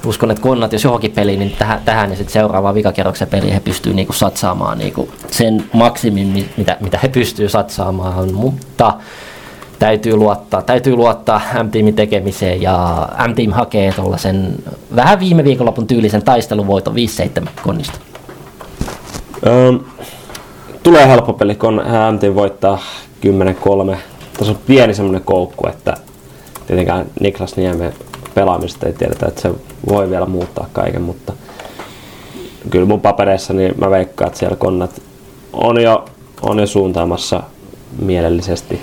uskon, että konnat, jos johonkin peliin, niin tähän, tähän ja sitten seuraavaan vikakerroksen peliin he pystyy niinku satsaamaan niinku sen maksimin, mitä, mitä he pystyy satsaamaan, mutta täytyy luottaa, täytyy luottaa M-tiimin tekemiseen ja M-team hakee tuollaisen vähän viime viikonlopun tyylisen taisteluvoiton 5-7 konnista. Öö, tulee helppo peli, kun M-team voittaa 10-3. Tässä on pieni semmoinen koukku, että tietenkään Niklas Niemen pelaamista ei tiedetä, että se voi vielä muuttaa kaiken, mutta kyllä mun papereissa niin mä veikkaan, että siellä konnat on jo, on jo suuntaamassa mielellisesti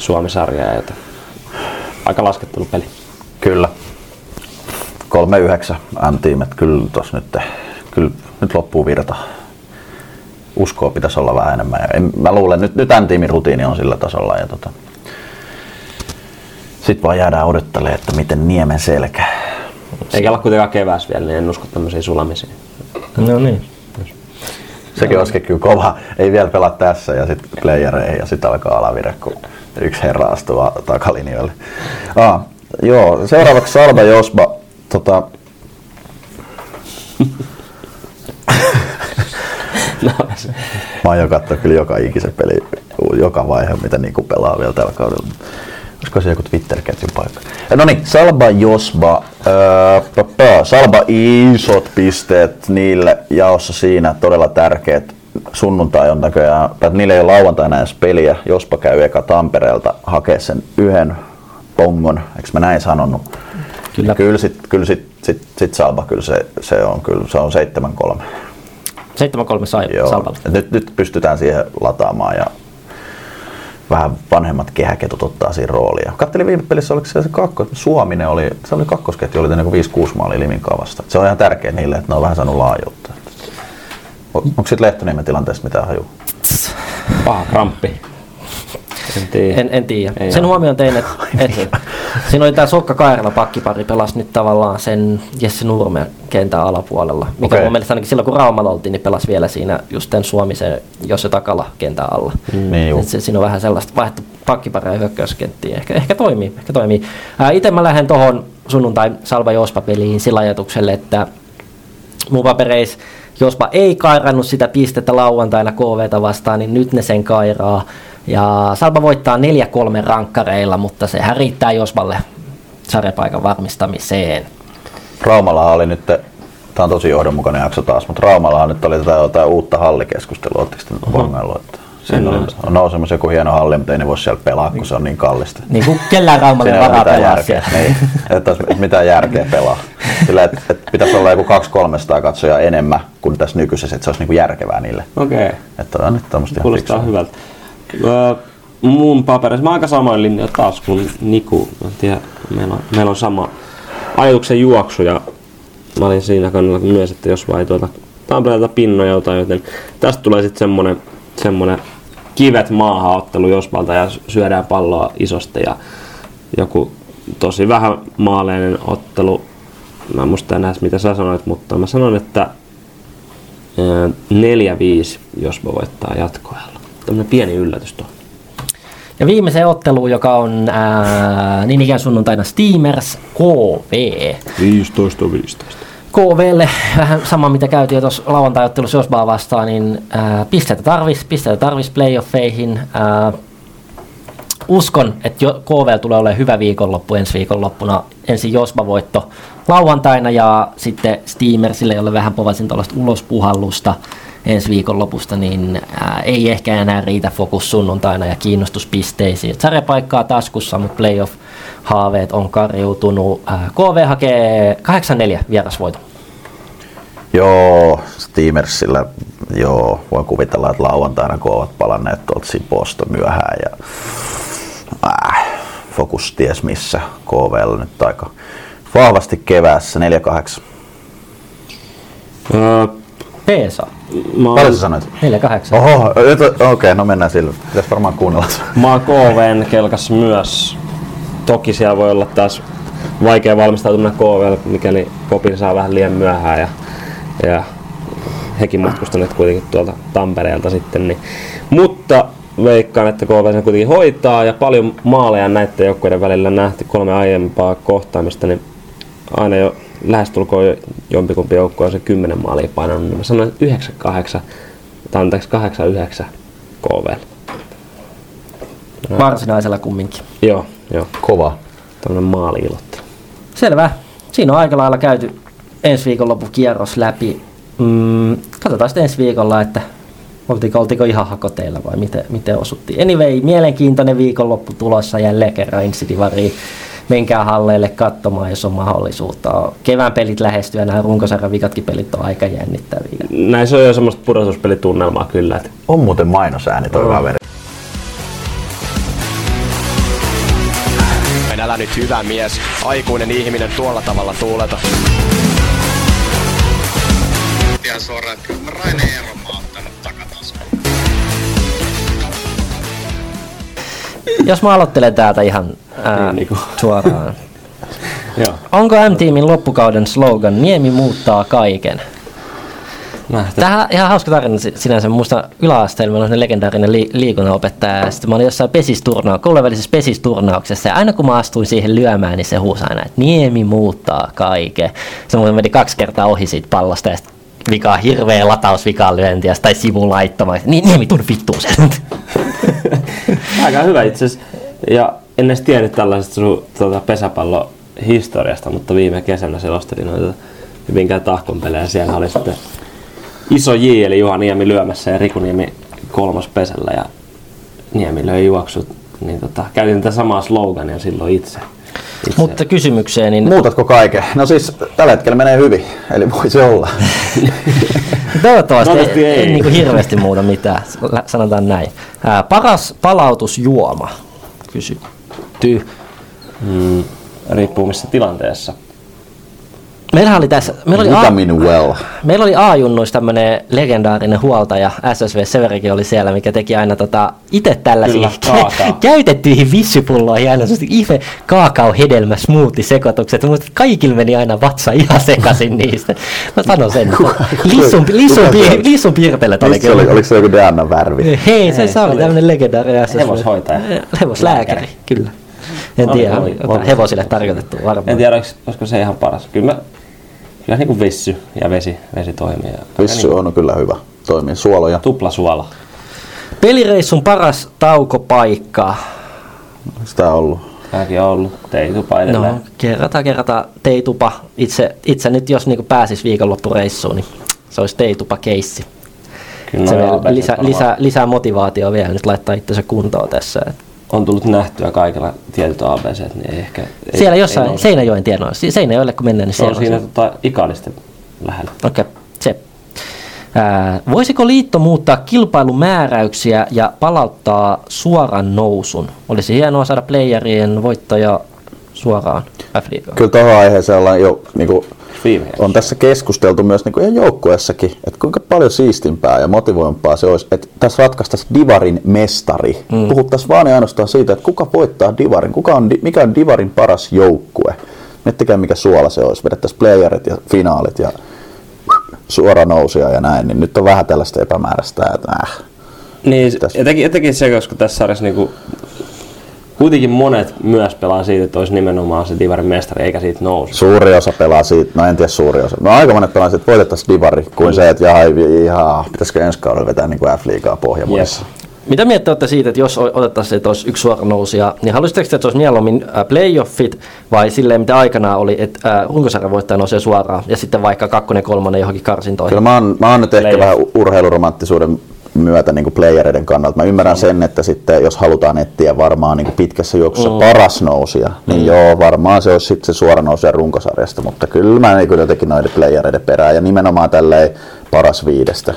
Suomi-sarjaa, joten aika laskettelupeli. Kyllä. 3-9 N-tiimet. Kyllä tos nyt, kyllä nyt loppuu virta. Uskoa pitäisi olla vähän enemmän. Ja en, mä luulen, nyt, nyt N-tiimin rutiini on sillä tasolla. Ja tota, sitten vaan jäädään odottelemaan, että miten niemen selkä. Eikä ole kuitenkaan kevääs vielä, niin en usko tämmöisiin sulamisiin. No niin. Sekin olisikin kyllä kova. Ei vielä pelaa tässä ja sitten playereihin ja sitten alkaa alavire, kun yksi herra astuu takalinjoille. Ah, joo, seuraavaksi Salva Josba. Tota, Mä oon jo katsoa kyllä joka ikisen peli, joka vaihe, mitä niinku pelaa vielä tällä kaudella. Olisiko se joku Twitter-ketjun paikka? No niin, Salba Josba. Öö, Salba isot pisteet niille jaossa siinä, todella tärkeät. Sunnuntai on näköjään, tai niille ei ole lauantaina edes peliä. Jospa käy eka Tampereelta hakee sen yhden pongon, eikö mä näin sanonut? Kyllä. Kyllä sit, kyllä sit, sit, sit Salba, kyllä se, se on, kyllä se on 7-3. 7-3 sai Joo. Salpalle. Et Nyt, nyt pystytään siihen lataamaan ja vähän vanhemmat kehäketut ottaa siinä roolia. Kattelin viime pelissä, oliko se, se kakko, Suominen oli, se oli kakkosketju, oli niin 5-6 maalia Limin kavasta. Se on ihan tärkeä niille, että ne on vähän saanut laajuutta. Onko sitten Lehtoniemen tilanteesta mitään haju? Paha kramppi. En tiedä. En, en tiedä. Ei sen ole. huomioon tein, että et, siinä oli tämä Sokka Kairala pakkipari pelasi nyt tavallaan sen Jesse Nurmen kentän alapuolella. Mikä okay. mun mielestä ainakin silloin kun Raumalla oltiin, niin pelasi vielä siinä just tämän Suomisen Josse Takala kentän alla. Mm. Niin. Et se, siinä on vähän sellaista vaihto pakkiparia ja hyökkäyskenttiä. Ehkä, ehkä toimii. Ehkä toimii. Ää, itse mä lähden tuohon sunnuntai Salva Jospa-peliin sillä ajatukselle, että mun papereis Jospa ei kairannut sitä pistettä lauantaina KVtä vastaan, niin nyt ne sen kairaa. Ja Salpa voittaa 4-3 rankkareilla, mutta sehän riittää Jospalle sarjapaikan varmistamiseen. Raumalla oli nyt, tämä on tosi johdonmukainen jakso taas, mutta Raumalla nyt oli tätä jotain uutta hallikeskustelua, oletteko te bongaillut? Siinä oli, on nousemassa joku hieno halli, mutta ei ne voi siellä pelaa, kun se on niin kallista. Niin kuin kellään Raumalle varaa pelaa järkeä. siellä. Niin, että olisi mitään järkeä pelaa. Sillä, että, että pitäisi olla joku 200-300 katsoja enemmän kuin tässä nykyisessä, että se olisi niin kuin järkevää niille. Okei. Okay. Että on nyt tämmöistä ihan Kuulostaa fiksua. hyvältä. Öö, mun paperissa, mä oon aika samoin linja taas kuin Niku. Mä en tiedä, meillä on, meillä on sama ajatuksen juoksu ja mä olin siinä kannalla myös, että jos vai tuota Tampereelta pinnoja jotain, joten tästä tulee sitten semmonen, semmonen kivet maahan ottelu Josvalta ja syödään palloa isosti ja joku tosi vähän maaleinen ottelu. Mä en muista enää mitä sä sanoit, mutta mä sanon, että Öö, 4-5, jos me voittaa jatkoajalla. Tämmönen pieni yllätys tuo. Ja viimeiseen otteluun, joka on ää, niin ikään sunnuntaina Steamers KV. 15-15. KVlle vähän sama mitä käytiin tuossa lauantai-ottelussa Josbaa vastaan, niin ää, pisteitä tarvis, pisteitä tarvis playoffeihin. Ää, uskon, että KV tulee olemaan hyvä viikonloppu ensi viikonloppuna. Ensin Josba voitto lauantaina ja sitten Steamersille, jolle vähän povasin tuollaista ulospuhallusta ensi viikonlopusta, niin ää, ei ehkä enää riitä fokus sunnuntaina ja kiinnostuspisteisiin. Sarjapaikkaa taskussa, mutta playoff-haaveet on karjuutunut. Ää, KV hakee 8-4 vierasvoiton. Joo, Steamersillä, joo, voin kuvitella, että lauantaina kun ovat palanneet tuolta Sipoosta myöhään ja äh, fokus ties missä KVL nyt aika vahvasti keväässä 4-8. Öö, Peesa, mä, Paljon sä sanoit? 4-8. Oho, okei, okay, no mennään sillä. Pitäis varmaan kuunnella. mä oon KVn kelkassa myös. Toki siellä voi olla taas vaikea valmistautuminen KVL, mikäli Kopin saa vähän liian myöhään ja, ja hekin matkustaneet kuitenkin tuolta Tampereelta sitten. Niin. Mutta veikkaan, että KV sen kuitenkin hoitaa ja paljon maaleja näiden joukkueiden välillä nähty kolme aiempaa kohtaamista, niin aina jo lähestulkoon jo jompikumpi joukkue on se 10 maalia painanut, niin mä sanoin, että 9-8, tai anteeksi 8-9 KV. Varsinaisella kumminkin. Joo, joo. Kova. Tämmönen maali-ilottelu. Selvä. Siinä on aika lailla käyty ensi viikonloppu kierros läpi. Mm, katsotaan sitten ensi viikolla, että oltiinko, oltiinko ihan hakoteilla vai miten, miten osuttiin. Anyway, mielenkiintoinen viikonloppu tulossa jälleen kerran Insidivariin. Menkää halleille katsomaan, jos on mahdollisuutta. Kevään pelit lähestyy ja nämä runkosarjan vikatkin pelit on aika jännittäviä. Näissä on jo semmoista pudotuspelitunnelmaa kyllä, että On muuten mainosääni toi kaveri. Älä nyt hyvä mies, aikuinen ihminen tuolla tavalla tuuleta. ihan suoraan, että kyllä mä Raine oon ottanut takataskuun. Jos mä aloittelen täältä ihan ää, Niin, niinku. suoraan. Onko M-tiimin loppukauden slogan Niemi muuttaa kaiken? Nähtä. Tähän ihan hauska tarina si- sinänsä. Muista yläasteella meillä on semmoinen legendaarinen li- liikunnanopettaja. Ja sitten mä olin jossain pesisturnauksessa, koulujen välisessä pesisturnauksessa. Ja aina kun mä astuin siihen lyömään, niin se huusi aina, että Niemi muuttaa kaiken. Se muuten meni kaksi kertaa ohi siitä pallosta. Ja vikaa hirveä lataus, vikaa lyönti ja tai sivun laittamaan. Niin, Niemi, tunnu vittuun sen. Aika hyvä itse asiassa. Ja en edes tiennyt tällaisesta sun tuota, pesäpallon historiasta, mutta viime kesänä selostelin noita hyvinkään tahkon pelejä. Siellä oli sitten iso J, eli Juha Niemi lyömässä ja Riku Niemi kolmas pesällä ja Niemi löi juoksut. Niin tota, käytin tätä samaa slogania silloin itse. itse. Mutta kysymykseen, niin Muutatko kaiken? No siis tällä hetkellä menee hyvin, eli voi se olla. Toivottavasti ei, ei. niin kuin hirveästi muuta mitään, sanotaan näin. Ää, paras palautusjuoma, kysytty. Mm, riippuu missä tilanteessa. Meillähän oli tässä, meillä oli, A, Vitamin well. meillä oli A-junnuissa tämmöinen legendaarinen huoltaja, SSV Severikin oli siellä, mikä teki aina tota, itse tällaisia Kyllä, kaakao. käytettyihin vissypulloihin aina ihme kaakao-hedelmä smoothie sekoitukset. Musta kaikilla meni aina vatsa ihan sekaisin niistä. Mä sanon sen. Lissun, lissun, piir, oli? lissun piirpelet oli se oli, kyllä. oliko se joku Diana värvi? Hei, se, se, oli tämmöinen legendaarinen SSV. hevoshoitaja. Hevoslääkäri, Lääkäri. kyllä. En tiedä, oli, hevosille tarkoitettu varmaan. En tiedä, olis- olisiko se ihan paras. Kyllä, mä, kyllä niin kuin vissy ja vesi, vesi toimii. Ja Vissy niin, on kyllä hyvä. Toimii suoloja. Tuplasuola. Pelireissun paras taukopaikka. Sitä on ollut. Tämäkin on ollut teitupa edelleen. No, kerrata kerrata teitupa. Itse, itse nyt jos niinku pääsis viikonloppureissuun, niin se olisi teitupa keissi. Kyllä ABCt lisää, varmaan lisää, lisää motivaatioa vielä nyt laittaa itsensä kuntoon tässä. Et on tullut nähtyä kaikilla tietyt ABC, niin ei ehkä... Ei, siellä ei jossain nouse. Seinäjoen tienoilla. Seinäjoelle kun mennään, niin Se on siinä tota, ikalisten lähellä. Okei, okay. se. Ää, voisiko liitto muuttaa kilpailumääräyksiä ja palauttaa suoran nousun? Olisi hienoa saada playerien voittaja suoraan F-liigaan. Kyllä tuohon aiheeseen ollaan jo niin kuin, Viime on tässä keskusteltu myös niin kuin ihan joukkueessakin, että kuinka paljon siistimpää ja motivoimpaa se olisi, että tässä ratkaistaisiin Divarin mestari. Mm. Puhuttaisiin vaan ja ainoastaan siitä, että kuka voittaa Divarin, kuka on, mikä on Divarin paras joukkue. Miettikää mikä suola se olisi, vedettäisiin playerit ja finaalit ja suora nousia ja näin, niin nyt on vähän tällaista epämääräistä, että äh. Niin, Tässä- etenkin, etenkin se, koska tässä sarjassa niinku, kuitenkin monet myös pelaa siitä, että olisi nimenomaan se Divarin mestari, eikä siitä nousu. Suuri osa pelaa siitä, no en tiedä suuri osa. No aika monet pelaa siitä, että voitettaisiin Divari, kuin se, että jaha, ihan, pitäisikö ensi kaudella vetää niin kuin F-liigaa pohjamuodissa. Mitä miettii olette siitä, että jos otettaisiin, että olisi yksi suora nousija, niin haluaisitteko, te, että se olisi mieluummin äh, playoffit vai silleen, mitä aikanaan oli, että äh, runkosarjan voittaja nousee suoraan ja sitten vaikka kakkonen, kolmonen johonkin karsintoihin? Kyllä mä oon, mä oon nyt ehkä Playoff. vähän urheiluromanttisuuden myötä niin kuin playereiden kannalta. Mä ymmärrän sen, että sitten jos halutaan etsiä varmaan niin kuin pitkässä juoksussa mm. paras nousia, niin mm. joo, varmaan se olisi sitten se suora nousija runkosarjasta, mutta kyllä mä niin kyllä jotenkin noiden playereiden perään ja nimenomaan tälleen paras viidestä.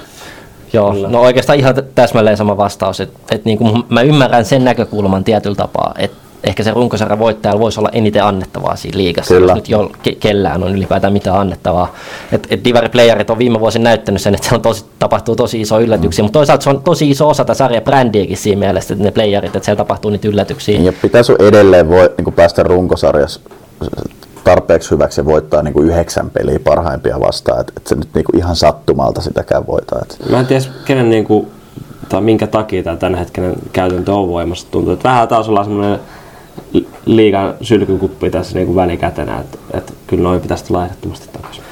Joo, no oikeastaan ihan täsmälleen sama vastaus, että et niinku, mä ymmärrän sen näkökulman tietyllä tapaa, että ehkä se runkosarjan voittajalla voisi olla eniten annettavaa siinä liigassa, Kyllä. jos nyt jo, ke, kellään on ylipäätään mitään annettavaa. Et, et Divari-playerit on viime vuosina näyttänyt sen, että se on tosi, tapahtuu tosi iso yllätyksiä, mm. mutta toisaalta se on tosi iso osa tätä sarjan brändiäkin siinä mielessä, että ne playerit, että siellä tapahtuu niitä yllätyksiä. Ja pitäisi edelleen voi, niin kuin päästä runkosarjassa tarpeeksi hyväksi ja voittaa niin kuin yhdeksän peliä parhaimpia vastaan, että et se nyt niin kuin ihan sattumalta sitäkään voita. Et Mä en tiedä, kenen niinku, tai minkä takia tämä tämänhetkinen käytäntö on voimassa. Tuntuu, että vähän taas ollaan semmoinen li- liigan sylkykuppi tässä niinku välikätenä, että, että kyllä noin pitäisi tulla ehdottomasti takaisin.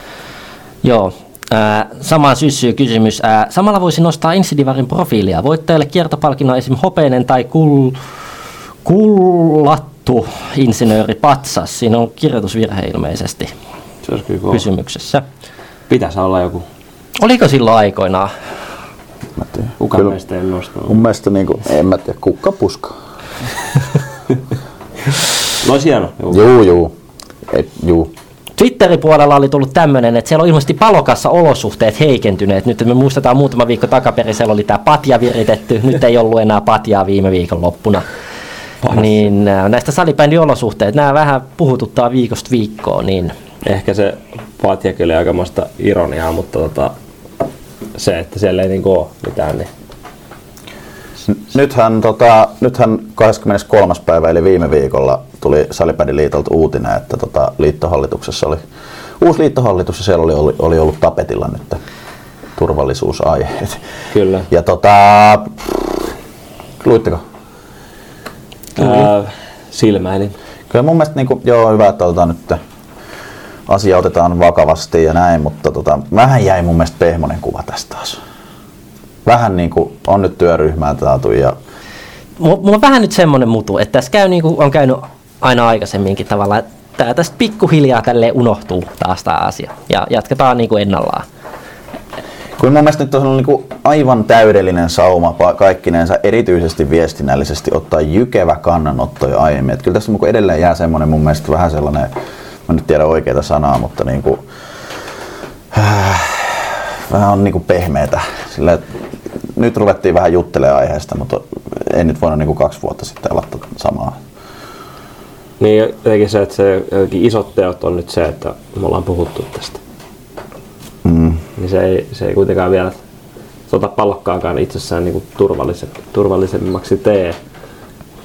Joo. Ää, samaan syssyyn kysymys. Ää, samalla voisi nostaa Insidivarin profiilia. Voittajalle kiertopalkinnon esim. hopeinen tai kul, kullattu insinööri patsas. Siinä on kirjoitusvirhe ilmeisesti Se olisi kyllä kysymyksessä. Pitäisi olla joku, Oliko silloin aikoinaan? mä tiedän. kuka Kyllä meistä ei nostanut. Mun mielestä niin kuin, en mä tiedä, kukka puska. No olisi hieno. Juu, juu. Ei, juu. Twitterin puolella oli tullut tämmöinen, että siellä on ilmeisesti palokassa olosuhteet heikentyneet. Nyt me muistetaan muutama viikko takaperin, siellä oli tämä patja viritetty. Nyt ei ollut enää patjaa viime viikon loppuna. niin näistä salibändiolosuhteista, nämä vähän puhututtaa viikosta viikkoon, niin Ehkä se vaatii kyllä aikamoista ironiaa, mutta tota, se, että siellä ei niinku ole mitään, niin Nythän, tota, nythän 23. päivä eli viime viikolla tuli Salibändiliitolta uutinen, että tota, liittohallituksessa oli uusi liittohallitus ja siellä oli, oli, oli ollut tapetilla nyt turvallisuusaiheet. kyllä. Ja tota, luitteko? Ää, silmäilin. Kyllä mun mielestä niin kuin, joo, hyvä, että otetaan nyt asia otetaan vakavasti ja näin, mutta tota, vähän jäi mun mielestä pehmonen kuva tästä taas. Vähän niin kuin on nyt työryhmää saatu ja mulla on vähän nyt semmoinen mutu, että tässä käy niin kuin on käynyt aina aikaisemminkin tavallaan, että tää tästä pikkuhiljaa tälleen unohtuu taas tämä asia ja jatketaan niin kuin ennallaan. Kyllä mun mielestä nyt on niin kuin aivan täydellinen sauma kaikkinensa, erityisesti viestinnällisesti ottaa jykevä kannanotto jo aiemmin. Et kyllä tässä niin edelleen jää semmoinen mun mielestä vähän sellainen, mä nyt tiedä oikeita sanaa, mutta niin kuin, äh, vähän on niin kuin pehmeätä. Sillä, nyt ruvettiin vähän juttelemaan aiheesta, mutta ei nyt voinut niin kuin kaksi vuotta sitten aloittaa samaa. Niin jotenkin se, että se isot teot on nyt se, että me ollaan puhuttu tästä. Mm. Niin se ei, se ei kuitenkaan vielä tota pallokkaakaan itsessään niin turvallise, turvallisemmaksi tee.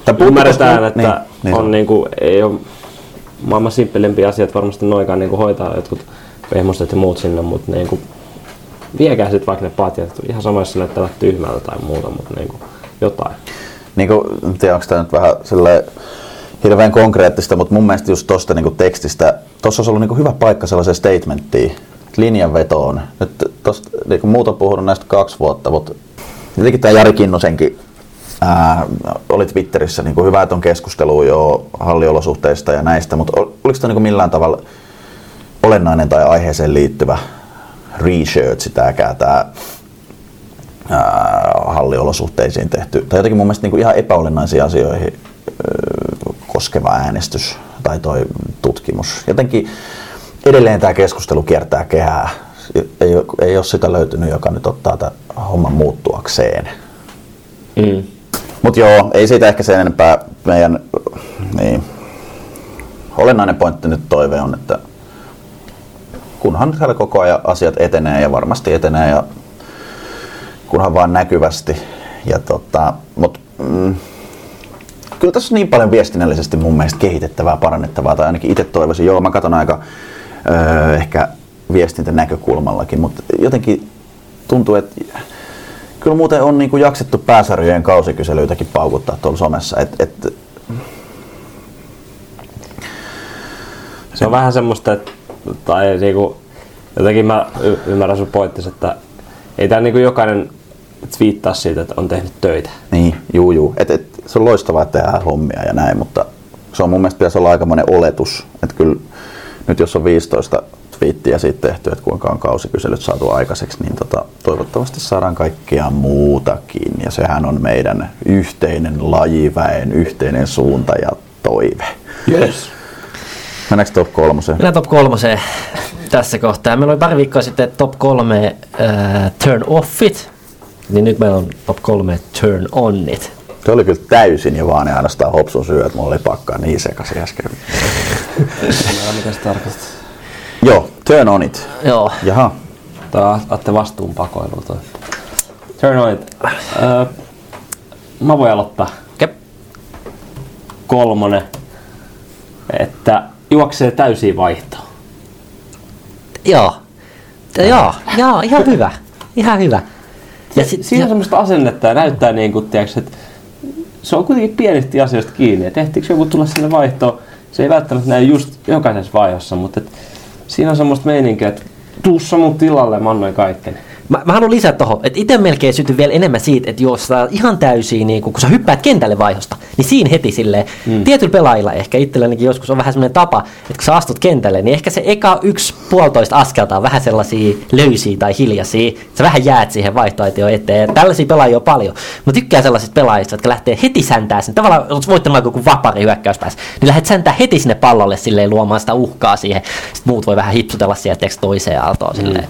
Puhuttu Ymmärretään, että niin, niin, on niin kuin, ei ole maailman simppelimpiä asiat varmasti noikaan niin kuin hoitaa jotkut pehmoset ja muut sinne, mutta niin kuin, viekää sitten vaikka ne patjat, ihan sama jos näyttää tyhmältä tai muuta, mutta niin kuin, jotain. niin kuin, en tiedä, onko tämä nyt vähän silleen hirveän konkreettista, mutta mun mielestä just tuosta niin tekstistä, tuossa olisi ollut niin hyvä paikka sellaiseen statementtiin, linjanvetoon. Nyt tosta, niin kuin on puhunut näistä kaksi vuotta, mutta jotenkin tämä Jari Kinnosenkin ää, oli Twitterissä niin kuin hyvä, että on keskustelua jo halliolosuhteista ja näistä, mutta ol- oliko tämä niin millään tavalla olennainen tai aiheeseen liittyvä research tämäkään tämä halliolosuhteisiin tehty, tai jotenkin mun mielestä niin kuin ihan epäolennaisiin asioihin koskeva äänestys tai toi tutkimus. Jotenkin edelleen tämä keskustelu kiertää kehää. Ei, ei ole sitä löytynyt, joka nyt ottaa tämän homman muuttuakseen. Mm. Mutta joo, ei siitä ehkä sen enempää meidän niin, olennainen pointti nyt toive on, että kunhan täällä koko ajan asiat etenee ja varmasti etenee ja kunhan vaan näkyvästi. Ja tota, mut, mm, kyllä tässä on niin paljon viestinnällisesti mun mielestä kehitettävää, parannettavaa, tai ainakin itse toivoisin. Joo, mä katson aika öö, ehkä viestintänäkökulmallakin, mutta jotenkin tuntuu, että kyllä muuten on niin kuin jaksettu pääsarjojen kausikyselyitäkin paukuttaa tuolla somessa. Et, et, Se on vähän semmoista, että tai niinku, jotenkin mä y- ymmärrän sun pointtis, että ei tää niinku jokainen twiittaa siitä, että on tehnyt töitä. niin, juu, juu. Et, et, se on loistavaa, että tehdään hommia ja näin, mutta se on mun mielestä pitäisi olla aikamoinen oletus. Että kyllä nyt jos on 15 twiittiä siitä tehty, että kuinka on kausikyselyt saatu aikaiseksi, niin tota, toivottavasti saadaan kaikkea muutakin. Ja sehän on meidän yhteinen lajiväen, yhteinen suunta ja toive. Yes. Mennäänkö top kolmoseen? Mennään top kolmoseen tässä kohtaa. Meillä oli pari viikkoa sitten top kolme äh, turn offit, niin nyt meillä on top kolme turn onit. Se oli kyllä täysin ja vaan ja ainoastaan hopsun syy, että mulla oli pakkaa niin sekaisin äsken. Mitä se tarkoittaa? Joo, turn on it. Joo, Jaha. Tää otte vastuun pakoilua toi. Turn on it. Öö, mä voin aloittaa. Okei. Kolmonen. Että juoksee täysiä vaihtoa. joo. Joo, joo, ihan hyvä. Ihan hyvä. Ja sit, Siinä on semmoista asennetta ja näyttää niin kuin, tiiäks, että se on kuitenkin pienistä asioista kiinni. Että ehtiikö joku tulla sinne vaihtoon? Se ei välttämättä näy just jokaisessa vaiheessa, mutta et siinä on semmoista meininkiä, että tuussa mun tilalle, mä annoin kaikkeni. Mä, mä haluan lisätä tuohon, että itse melkein sytyn vielä enemmän siitä, että jos sä ihan täysin, niin kun, kun sä hyppäät kentälle vaihosta, niin siinä heti silleen, mm. tietyllä pelaajilla ehkä itsellänikin joskus on vähän semmoinen tapa, että kun sä astut kentälle, niin ehkä se eka yksi puolitoista askelta on vähän sellaisia löysiä tai hiljaisia, sä vähän jäät siihen vaihtoehtojen eteen. Tällaisia pelaajia on paljon. Mä tykkään sellaisista pelaajista, jotka lähtee heti säntää sen. Tavallaan olet voittanut joku vapari hyökkäyspäässä, niin lähdet säntää heti sinne pallolle silleen luomaan sitä uhkaa siihen. Sitten muut voi vähän hipsutella sieltä toiseen aaltoon silleen.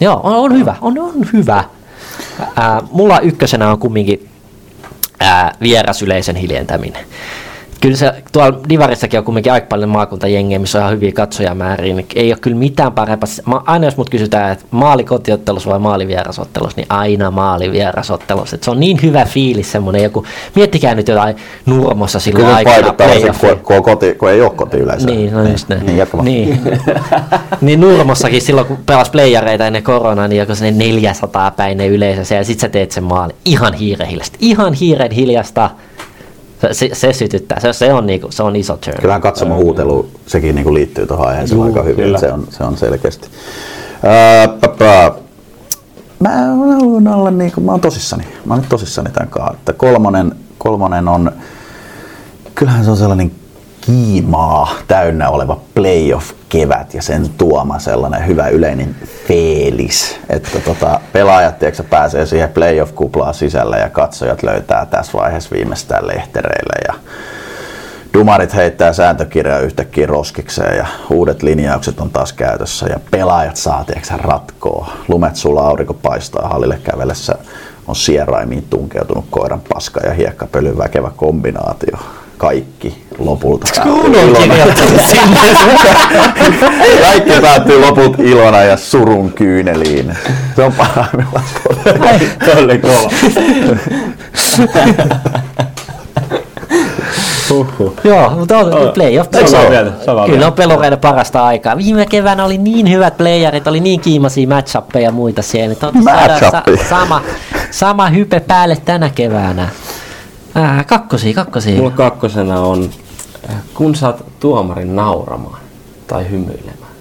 Joo, on, on hyvä, on, on hyvä. Ää, mulla ykkösenä on kumminkin ää, vierasyleisön hiljentäminen. Kyllä se tuolla Divarissakin on kumminkin aika paljon maakuntajengiä, missä on ihan hyviä katsojamääriä, niin ei ole kyllä mitään parempaa. Ma- Aina jos mut kysytään, että maali kotiottelussa vai maali vierasottelussa, niin aina maali vierasottelussa. Et se on niin hyvä fiilis semmoinen joku, miettikää nyt jotain Nurmossa silloin Kyllä se aikana vaikuttaa varsinkin, kun, koti, kun ei ole koti yleensä. Niin, no just näin. Niin, niin. niin Nurmossakin silloin, kun pelas playareita ennen koronaa, niin joku sellainen 400 päinen yleisö, ja sit sä teet sen maali. Ihan hiiren hiljasta. Ihan hiiren hiljasta. Se, se, se sytyttää. Se, se, on, niinku, se on iso turn. Kyllähän katsomo huutelu, sekin niinku liittyy tuohon aiheeseen Juu, aika hyvin, kyllä. se on, se on selkeästi. Öö, papa. Mä haluan olla niinku, mä oon tosissani, mä oon nyt tosissani tämän kanssa, että kolmonen, kolmonen on, kyllähän se on sellainen kiimaa täynnä oleva playoff-kevät ja sen tuoma sellainen hyvä yleinen feelis, että tota, pelaajat tiedätkö, pääsee siihen playoff-kuplaan sisälle ja katsojat löytää tässä vaiheessa viimeistään lehtereille ja Dumarit heittää sääntökirjaa yhtäkkiä roskikseen ja uudet linjaukset on taas käytössä ja pelaajat saa tiedätkö, ratkoa. Lumet sulaa, aurinko paistaa hallille kävellessä. On sieraimiin tunkeutunut koiran paska ja hiekkapölyn väkevä kombinaatio. Kaikki lopulta. On. Kaikki päättyy loput ilona ja surun kyyneliin. Se on parhaimmillaan. Kova. Joo, mutta on playoff. Samaa Se on- mieltä, samaa Kyllä on pelureiden parasta aikaa. Viime keväänä oli niin hyvät playerit, oli niin kiimaisia matchappeja ja muita siellä. On Matchappeja. sama, sama hype päälle tänä keväänä. Äh, kakkosia, kakkosia. Mulla kakkosena on, kun saat tuomarin nauramaan tai hymyilemään.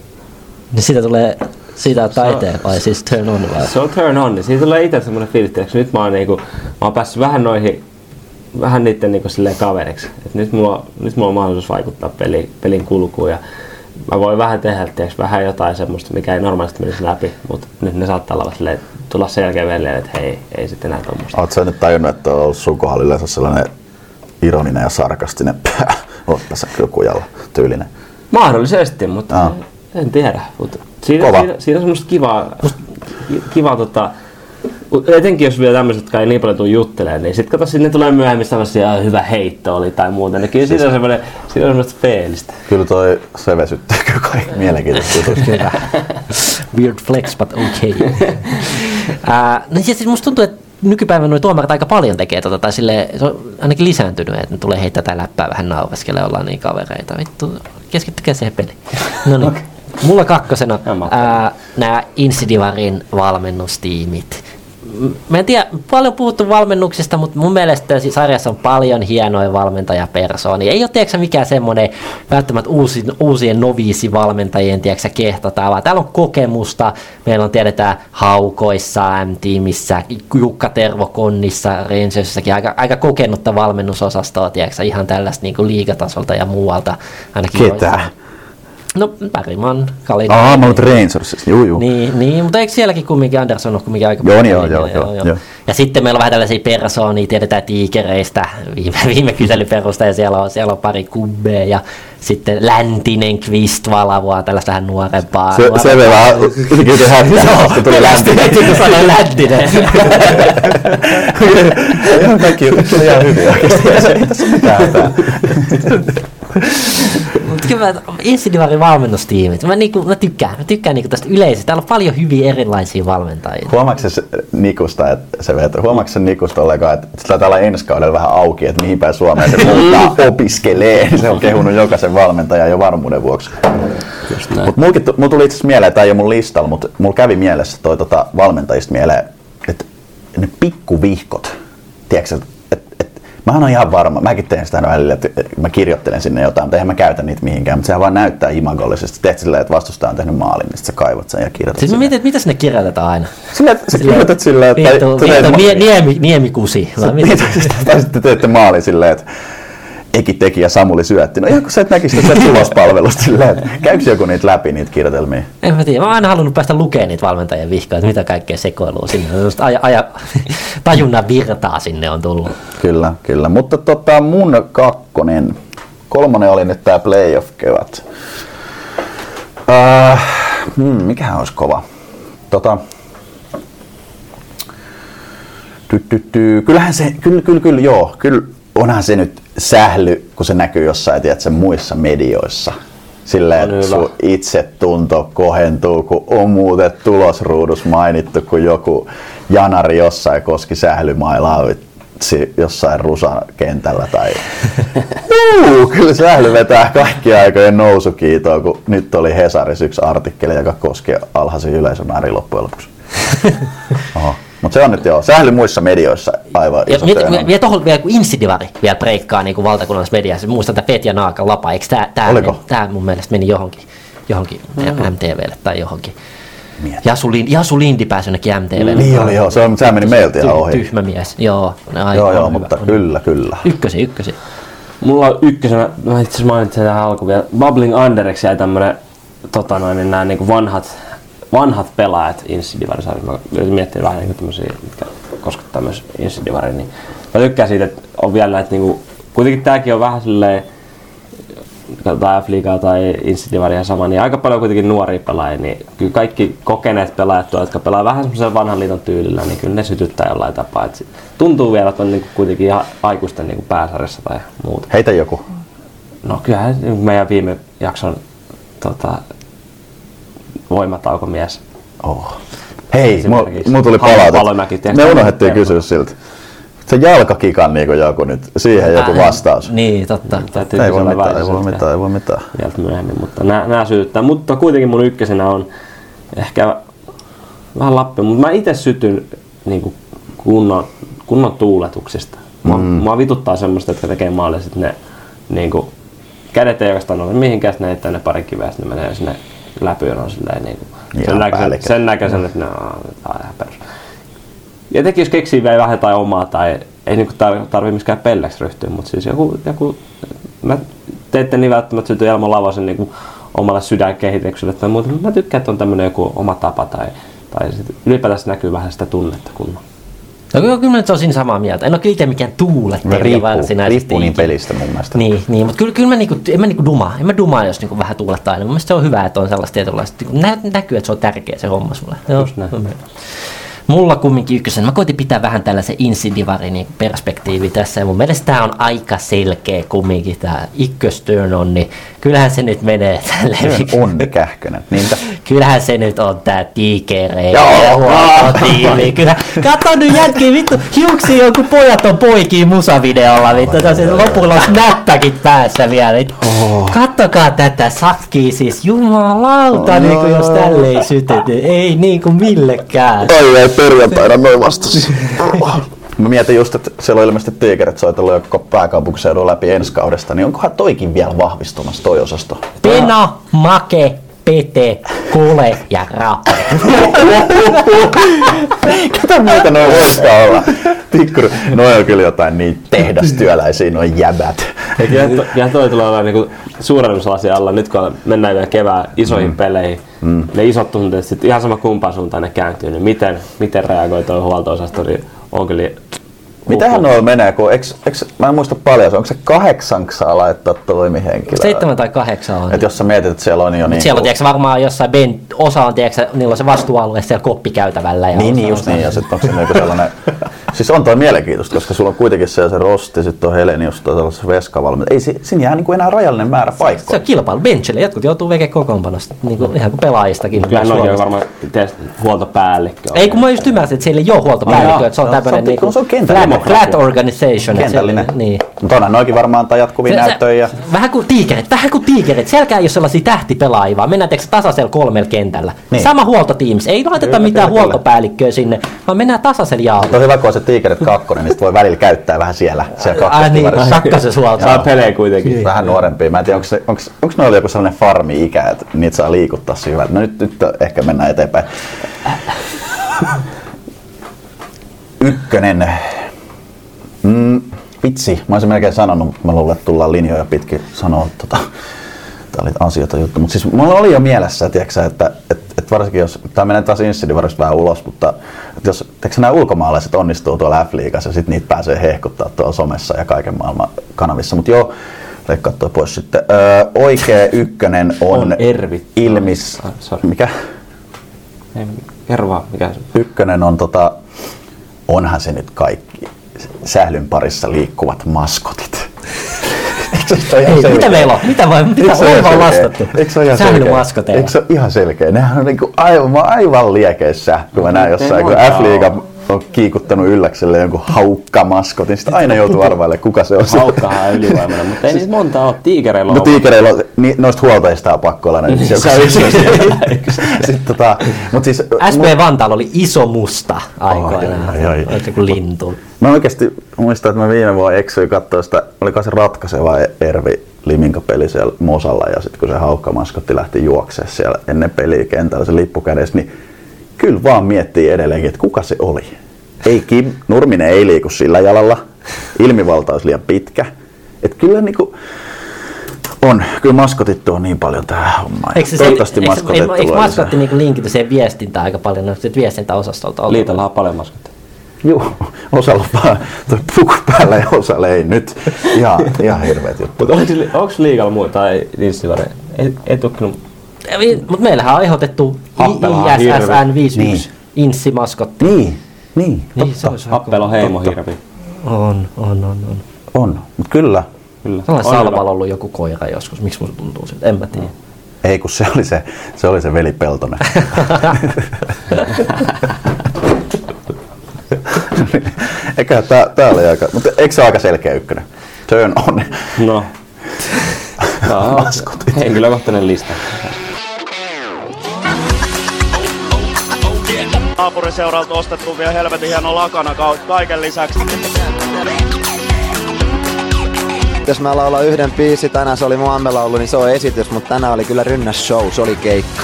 Niin siitä tulee siitä eteen, vai siis turn on vai? Se on turn on, niin siitä tulee itse semmoinen fiilis, että nyt mä oon, niinku, mä oon päässyt vähän noihin, vähän niiden niinku silleen kaveriksi. Et nyt, mulla, nyt mulla on mahdollisuus vaikuttaa peli, pelin kulkuun ja mä voin vähän tehdä tiiäks, vähän jotain semmoista, mikä ei normaalisti menisi läpi, mutta nyt ne saattaa olla silleen, tulla selkeä velleen, että hei, ei sitten enää tommoista. Oletko nyt tajunnut, että on ollut sun kohdalla yleensä sellainen ironinen ja sarkastinen pää? Oot tässä kyllä kujalla tyylinen. Mahdollisesti, mutta Aa. en tiedä. Mutta siinä, Kova. siinä, siinä on semmoista kivaa, kivaa tota, etenkin jos vielä tämmöiset, jotka ei niin paljon tule juttelemaan, niin sitten kato, sinne tulee myöhemmin sellaisia "Ah, hyvä heitto oli tai muuta, niin kyllä siinä on semmoinen, siinä on semmoista feelistä. Kyllä toi se vesyttää kyllä kaikki mielenkiintoista. Weird flex, but okay. uh, no siis musta tuntuu, että nykypäivänä nuo tuomarit aika paljon tekee tota, tai sille, se on ainakin lisääntynyt, että ne tulee heittää tätä läppää vähän naureskelle, ollaan niin kavereita. Vittu, keskittykää siihen peliin. No niin. Mulla kakkosena ää, nämä Insidivarin valmennustiimit. Mä en tiedä, paljon puhuttu valmennuksista, mutta mun mielestä tässä sarjassa on paljon hienoja valmentajapersoonia. Ei ole tiedätkö, mikään semmoinen välttämättä uusi, uusien noviisivalmentajien tiedätkö, kehtota, vaan täällä on kokemusta. Meillä on tiedetään Haukoissa, M-tiimissä, Jukka Tervo Konnissa, Rangersissakin aika, aika kokenutta valmennusosastoa, tiedätkö, ihan tällaista niin kuin liigatasolta ja muualta. Ainakin Ketä? No, Bergman, Kalin. Aa, mä olet Rangersissa, juu juu. Niin, niin, mutta eikö sielläkin kumminkin Anderson ole kumminkin aika Joo, pitkä joo, joo, joo, joo. Ja sitten meillä on vähän tällaisia persoonia, tiedetään tiikereistä viime, viime kyselyperusta ja siellä on, siellä on pari kubbea ja sitten Läntinen Kvist Valavua, tällaista vähän nuorempaa. Se, se me vähän, te hätää, koska tuli läntinen. Läntinen, sanoin Läntinen. Ihan kaikki, kaikki on ihan hyviä oikeasti. Ei se- ei tässä ole mitään hätää. Mutta kyllä Insidivarin valmennustiimit, mä, niinku, mä tykkään, mä tykkään niinku tästä yleisesti. Täällä on paljon hyviä erilaisia valmentajia. Huomaatko se Nikusta, että se veto, huomaatko se Nikusta ollenkaan, että taitaa olla ensi kaudella vähän auki, että mihin päin Suomeen se muuttaa opiskelee. Se on kehunut jokaisen valmentajan jo varmuuden vuoksi. Mutta mulla tuli itse mieleen, tämä ei ole mun listalla, mutta mulla kävi mielessä toi tota, valmentajista mieleen, että ne pikkuvihkot, tiedätkö, mä oon ihan varma, mäkin teen sitä välillä, että mä kirjoittelen sinne jotain, mutta eihän mä käytä niitä mihinkään, mutta sehän vaan näyttää imagollisesti. Teet silleen, että vastustaja on tehnyt maalin, niin sit sä kaivat sen ja kirjoitat Siis sinne. mietin, että mitä sinne kirjoitetaan aina? Silleen, että sä kirjoitat silleen, että... Ma- nie, niemi, niemikusi. Vai mitä? tai sitten teette maali silleen, että Eki teki ja Samuli syötti. No ihan kun sä et näkisi sitä tulospalvelusta silleen, että käykö joku niitä läpi, niitä kirjoitelmia? En mä tiedä. Mä oon aina halunnut päästä lukemaan niitä valmentajien vihkoja, että mitä kaikkea sekoilua sinne. Semmosta Aja, aja, tajunnan virtaa sinne on tullut. Kyllä, kyllä. Mutta tota, mun kakkonen, kolmonen oli nyt tää playoff kevät. Äh, hmm, mikähän olisi kova? Tota, ty, ty, ty. Kyllähän se, kyllä, kyllä, kyllä, joo, kyllä onhan se nyt sähly, kun se näkyy jossain, tiedätkö, muissa medioissa. Silleen, On että sun itsetunto kohentuu, kun on muuten tulosruudus mainittu, kun joku janari jossain koski sählymailaa jossain rusan kentällä tai... Juu, kyllä sähly vetää kaikki aikojen nousukiitoa, kun nyt oli Hesaris yksi artikkeli, joka koski alhaisen yleisömäärin loppujen lopuksi. Oho. Mutta se on nyt joo, sähly muissa medioissa aivan Ja iso teema. vielä tuohon vielä kun Insidivari vielä breikkaa niin kuin valtakunnallisessa mediassa. Muistan tätä Petja Naakan lapa, eikö tää, tää, Oliko? meni, tää mun mielestä meni johonkin, johonkin MTVlle tai johonkin. Mieti. Jasu, Lin, Jasu Lindi pääsi jonnekin MTVlle. Niin oli joo, se, on, sehän meni meiltä ihan ohi. Tyhmä mies, joo. Aivan Joo, joo, hyvä. mutta kyllä, kyllä. Ykkösi, ykkösi. Mulla on ykkösenä, mä itse asiassa mainitsin tähän alkuun vielä, Bubbling Undereksi jäi tämmönen tota noin, niin nämä niinku vanhat, vanhat pelaajat Insidivarisarjassa. Mä yritin miettiä vähän niinku tämmösiä, mitkä koskettaa myös Insidivariin. Niin mä tykkään siitä, että on vielä näitä niinku, kuitenkin tääkin on vähän silleen, katsotaan F-liigaa tai Insidivaria sama, niin aika paljon kuitenkin nuoria pelaajia, niin kyllä kaikki kokeneet pelaajat tuolla, jotka pelaa vähän semmoisella vanhan liiton tyylillä, niin kyllä ne sytyttää jollain tapaa. Et tuntuu vielä, että on niinku kuitenkin ihan aikuisten niinku pääsarjassa tai muuta. Heitä joku. No kyllähän meidän viime jakson tota, voimataukomies. Oh. Hei, mulla mul tuli palautetta. Me unohdettiin Tervo. kysyä siltä. Se jalkakikan niinku joku nyt, siihen joku Äh, vastaus. Niin, totta. Täytyy Ei voi mitään, ei voi sitten mitään, ei voi mitään. Vielä myöhemmin, mutta nämä, nämä sytyttää. Mutta kuitenkin mun ykkösenä on ehkä vähän Lappi, mutta mä itse sytyn niin kuin kunnon, kunnon tuuletuksista. Mua, mm. mua vituttaa semmoista, jotka tekee maalle sit ne niin kuin, kädet ei oikeastaan ole mihinkään, sitten ne heittää ne pari kiveä, sitten ne menee sinne läpyyn on silleen niin kuin, sen, näköisen, sen näköisen, että ne on, ihan perus. Ja etenkin jos keksii vielä vähän jotain omaa tai ei niinku tar- tarvi miskään pelleksi ryhtyä, mutta siis joku, joku mä teette niin välttämättä syty Elmo Lavasen niinku omalle sydänkehitykselle tai muuta, mutta mä tykkään, että on tämmönen joku oma tapa tai, tai sit ylipäätään se näkyy vähän sitä tunnetta kunnolla. No kyllä, kyllä nyt olisin samaa mieltä. En ole kyllä itse mikään tuulettelija Riippuu, varsinaisesti. riippuu niin ikinä. pelistä mun mielestä. Niin, niin mutta kyllä, kyllä mä, niinku, en mä niinku dumaa. En mä dumaa, jos niinku vähän tuulettaa. Mun mielestä se on hyvä, että on sellaista tietynlaista. Niinku, nä, näkyy, että se on tärkeä se homma sulle. Joo. Mm. Mulla kumminkin ykkösen. Mä koitin pitää vähän tällaisen insidivari niin perspektiivi tässä. Ja mun mielestä tää on aika selkeä kumminkin tää ykköstön on, niin kyllähän se nyt menee tälleen. Onni Kähkönen. Niinpä. Kyllähän se nyt on tää tiikere Joo. huoltotiimi. Kyllä. Kato nyt jätki, vittu, hiuksi joku pojat on poikiin musavideolla, vittu. Se lopulla on snappäkin päässä vielä. Vittu. Kattokaa tätä sakkia siis, jumalauta, niin kuin jos tälle ei sytytä. Ei niin kuin millekään. Ai ei perjantaina noin vastasi. Mä mietin just, että siellä on ilmeisesti tiikerit soitellut jo koko pääkaupunkiseudun läpi ensi kaudesta, niin onkohan toikin vielä vahvistumassa toi osasto? Pena, make, pete, kole ja rape. Ketä muuta noin voiskaan olla? Tikkuri. No on kyllä jotain niin tehdastyöläisiä, noin jäbät. Ja toi tulee olemaan niinku suurennuslasin alla, nyt kun mennään vielä kevään isoihin mm. peleihin, mm. ne isot tunteet, sit ihan sama kumpaan suuntaan ne kääntyy, niin miten, miten reagoi toi huolto-osasto, niin on kyllä Mitähän noilla menee, kun eks, eks, mä en muista paljon, onko se kahdeksan saa laittaa toimihenkilöä? Seitsemän tai kahdeksan on. Et jos sä mietit, että siellä on jo niin... Siellä on tiedätkö, varmaan jossain ben, osa on, tiedätkö, niillä on se vastuualue siellä koppikäytävällä. Ja Niin, osa- niin just osa- niin, ja sitten onko se niinku sellainen... siis on toi mielenkiintoista, koska sulla on kuitenkin se, se rosti, sitten on Helenius, sellaisessa veskavalmentaja. Ei si, siinä jää niinku enää rajallinen määrä Se paikkoja. on kilpailu benchille. Jotkut joutuu vekeä kokoonpanosta, niin kuin, ihan kuin pelaajistakin. Kyllä noin on varmaan huoltopäällikkö. Ei kun mä just ymmärsin, että siellä ei ole huoltopäällikkö, että se on No, tämmöinen se on- niinku se on kentällinen. Flat organization. Kentällinen. siellä- Niin. Mutta onhan noikin varmaan antaa jatkuvia näyttöjä. ja... Vähän kuin tiikerit, vähän kuin tiikerit. Sielläkään ei ole sellaisia tähtipelaajia, vaan mennään tasaisella kolmella kentällä. Niin. Niin. Sama huoltotiimis. Ei laiteta Kyllä, mitään kyllä, kyllä. huoltopäällikköä sinne, vaan mennään tasaisella jaolla. On hyvä, kun on se tiikerit kakkonen, niin sit voi välillä käyttää vähän siellä, siellä Ai niin, kakkostivarissa. kakkosessa huolto. Saa pelejä kuitenkin. Vähän nuorempia. Mä en tiedä, onko, se, onko, onko noilla joku sellainen farmi-ikä, että niitä saa liikuttaa hyvältä. No nyt, nyt ehkä mennään eteenpäin. Ykkönen. Vitsi, mä olisin melkein sanonut, mä luulen, että tullaan linjoja pitkin sanoa tota, tää oli asioita juttu. Mutta siis mulla oli jo mielessä, tiiäksä, että et, et varsinkin jos, tämä menee taas insidivarista vähän ulos, mutta et jos tiiäksä, nämä ulkomaalaiset onnistuu tuolla F-liigassa ja sitten niitä pääsee hehkuttaa tuolla somessa ja kaiken maailman kanavissa. Mutta joo, leikkaa toi pois sitten. Öö, oikea ykkönen on, On Ervi. Ilmis... Ah, sorry. Mikä? Ei, Kerro vaan, mikä se Ykkönen on tota, onhan se nyt kaikki sählyn parissa liikkuvat maskotit. Ihan Ei, selkeä? mitä meillä on? Mitä vai, mitä Eikö se ole oiva ihan on selkeä? vastattu? Eikö se ole ihan selkeä? Eikö se ole ihan selkeä? Nehän on niinku aivan, mä oon aivan liekeissä, kun mä näen jossain, kun F-liiga on kiikuttanut ylläkselle jonkun haukkamaskotin. Sitten aina joutuu arvailemaan, kuka se on. Haukkahan on ylivoimainen, mutta ei niitä monta ole. Tiikereillä on No tiikereillä on, ni, noista huoltajista on pakko olla näitä. Se on yksi Sitten tota, mut siis, SP Vantaalla oli iso musta aikoinaan. Ai, ai, ai. Olet joku lintu. Mä oikeasti muistan, että mä viime vuonna eksyin katsoa sitä, oliko se ratkaiseva Ervi Liminka-peli siellä Mosalla ja sitten kun se haukkamaskotti lähti juoksemaan siellä ennen peliä kentällä se lippu kädessä, niin kyllä vaan miettii edelleenkin, että kuka se oli. Ei Kim, Nurminen ei liiku sillä jalalla, ilmivalta olisi liian pitkä. Että kyllä niinku, on, kyllä maskotit tuo niin paljon tähän hommaan. Eikö, se, Toivottavasti eikö, maskotit eikö, eikö maskotti niin linkity siihen viestintään aika paljon, no, viestintäosastolta on? Liitolla on paljon maskotteja. Joo, osalla vaan toi puku päällä ja osalla ei nyt. Ihan, ihan hirveet juttu. Mutta onko liigalla muuta tai Nissivari? Ei, ei tukkinut. Mutta meillähän on ehdotettu Happelahan ISSN 51 Niin. inssimaskotti. Niin, niin, Niin, se totta. olisi aika- Happelo heimo hirvi. On, on, on, on. On, mutta kyllä. Kyllä. Sellainen On Salvalla ollut joku koira joskus. Miksi musta tuntuu siltä? En mä tiedä. Ei kun se oli se, se, oli se veli Peltonen. Eikä tää, tää oli aika, mutta eikö se ole aika selkeä ykkönen? Turn on. No. Tää on henkilökohtainen lista. Naapuriseuralta ostettu vielä helvetin hieno lakana ka- kaiken lisäksi. Jos mä laulan yhden biisi, tänään se oli mun ammelaulu, niin se on esitys, mutta tänään oli kyllä rynnäs show, se oli keikka.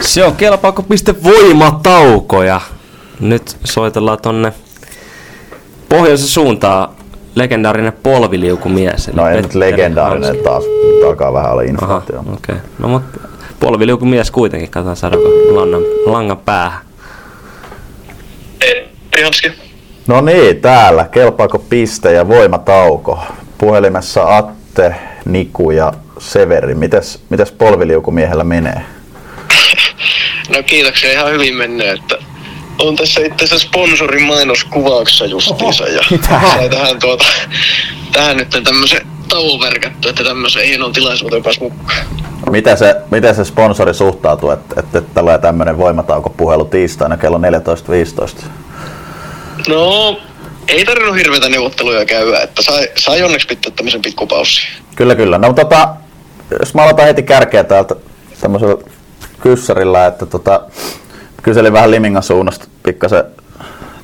Se on kelpaako piste voimatauko ja nyt soitellaan tonne pohjoisen suuntaan legendaarinen polviliukumies. eli No ei nyt legendaarinen Hanski. taas, alkaa vähän olla Aha, inflaatio. okei. Okay. No mut polviliukumies kuitenkin, katsotaan saadaanko langan, langan päähän. Rihanski. No niin, täällä. Kelpaako piste ja voimatauko? Puhelimessa Atte, Niku ja Severi. Mites, mites polviliukumiehellä menee? No kiitoksia, ihan hyvin menee, että on tässä itse asiassa sponsorin mainoskuvauksessa justiinsa ja sai tähän, tuota, tähän nyt tämmöisen tauon värkätty, että tämmöisen hienon tilaisuuteen pääsi mukaan. Miten se, miten se sponsori suhtautuu, että, että tulee tämmöinen voimataukopuhelu tiistaina kello 14.15? No, ei tarvinnut hirveitä neuvotteluja käydä, että sai, sai onneksi pitää tämmöisen pikkupaussin. Kyllä, kyllä. No tota, jos mä aloitan heti kärkeä täältä tämmöisellä kyssärillä, että tota, kyselin vähän Limingan suunnasta pikkasen,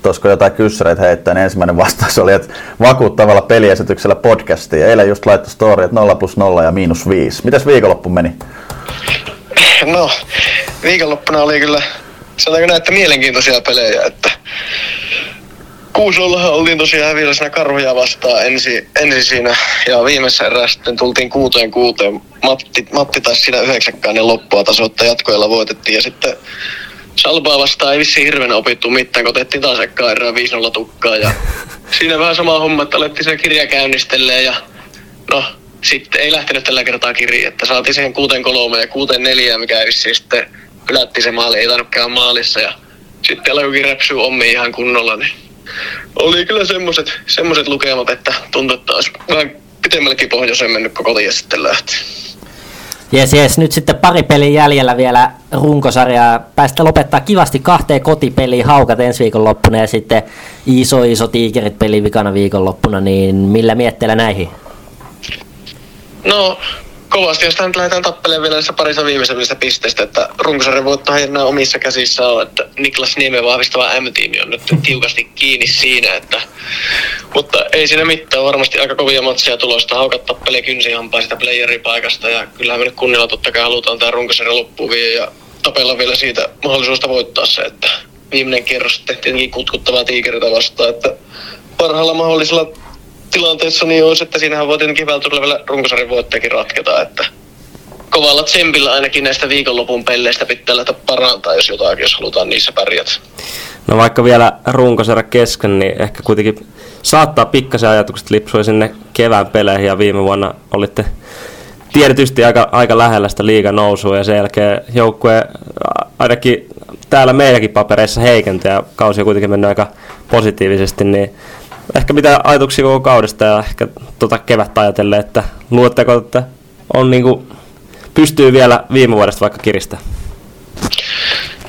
olisiko jotain kyssäreitä heittää, niin ensimmäinen vastaus oli, että vakuuttavalla peliesityksellä podcastia. Eilen just laittoi story, että 0 plus 0 ja miinus 5. Mitäs viikonloppu meni? No, viikonloppuna oli kyllä, sanotaanko näin, että mielenkiintoisia pelejä, että Kuusollahan oltiin tosiaan hävillä siinä karhuja vastaan ensin, ensin siinä. Ja viimeisessä erässä sitten tultiin kuuteen kuuteen. Matti, Matti taisi siinä yhdeksänkään loppua tasoittaa jatkoilla voitettiin. Ja sitten Salpaa vastaan ei vissiin hirveänä opittu mitään, kun otettiin taas ekkaa erää 5-0 tukkaa. Ja siinä vähän sama homma, että alettiin se kirja käynnistelee ja no sitten ei lähtenyt tällä kertaa kirja, että saatiin siihen kuuteen kolme ja kuuteen neljä, mikä ei vissiin sitten hylättiin se maali, ei tainnut käydä maalissa. Ja sitten alkoikin räpsyä ommiin ihan kunnolla, niin oli kyllä semmoset, semmoset lukemat, että tuntui, että olisi vähän pitemmällekin pohjoiseen mennyt koko kotiin ja sitten lähti. Jes, jes. Nyt sitten pari peliä jäljellä vielä runkosarjaa. Päästä lopettaa kivasti kahteen kotipeliin haukat ensi viikonloppuna ja sitten iso iso tiikerit peli vikana viikonloppuna, niin millä mietteellä näihin? No, kovasti, jos nyt lähdetään tappelemaan vielä näissä parissa viimeisemmistä pisteistä, että runkosarjan voittohan enää omissa käsissä on, että Niklas Niemen vahvistava M-tiimi on nyt tiukasti kiinni siinä, että mutta ei siinä mitään, varmasti aika kovia matseja tulosta. Haukat tappelee kynsihampaa sitä playeripaikasta ja kyllähän me nyt kunnilla totta kai halutaan tämä runkosarja loppuun vie ja tapella vielä siitä mahdollisuudesta voittaa se, että viimeinen kierros sitten tietenkin kutkuttavaa tiikeritä vastaan, että parhaalla mahdollisella tilanteessa niin olisi, että siinähän voi tietenkin välttämättä vielä runkosarjan voittajakin ratketa, että kovalla tsempillä ainakin näistä viikonlopun pelleistä pitää lähteä parantaa, jos jotakin, jos halutaan niissä pärjätä. No vaikka vielä runkosarja kesken, niin ehkä kuitenkin saattaa pikkasen ajatukset lipsua sinne kevään peleihin ja viime vuonna olitte tietysti aika, aika lähellä sitä liigan nousua ja sen jälkeen joukkue ainakin täällä meidänkin papereissa heikentyi ja kausi on kuitenkin mennyt aika positiivisesti, niin ehkä mitä ajatuksia koko kaudesta ja ehkä tuota kevättä ajatellen, että luuletteko, että on niinku, pystyy vielä viime vuodesta vaikka kiristä?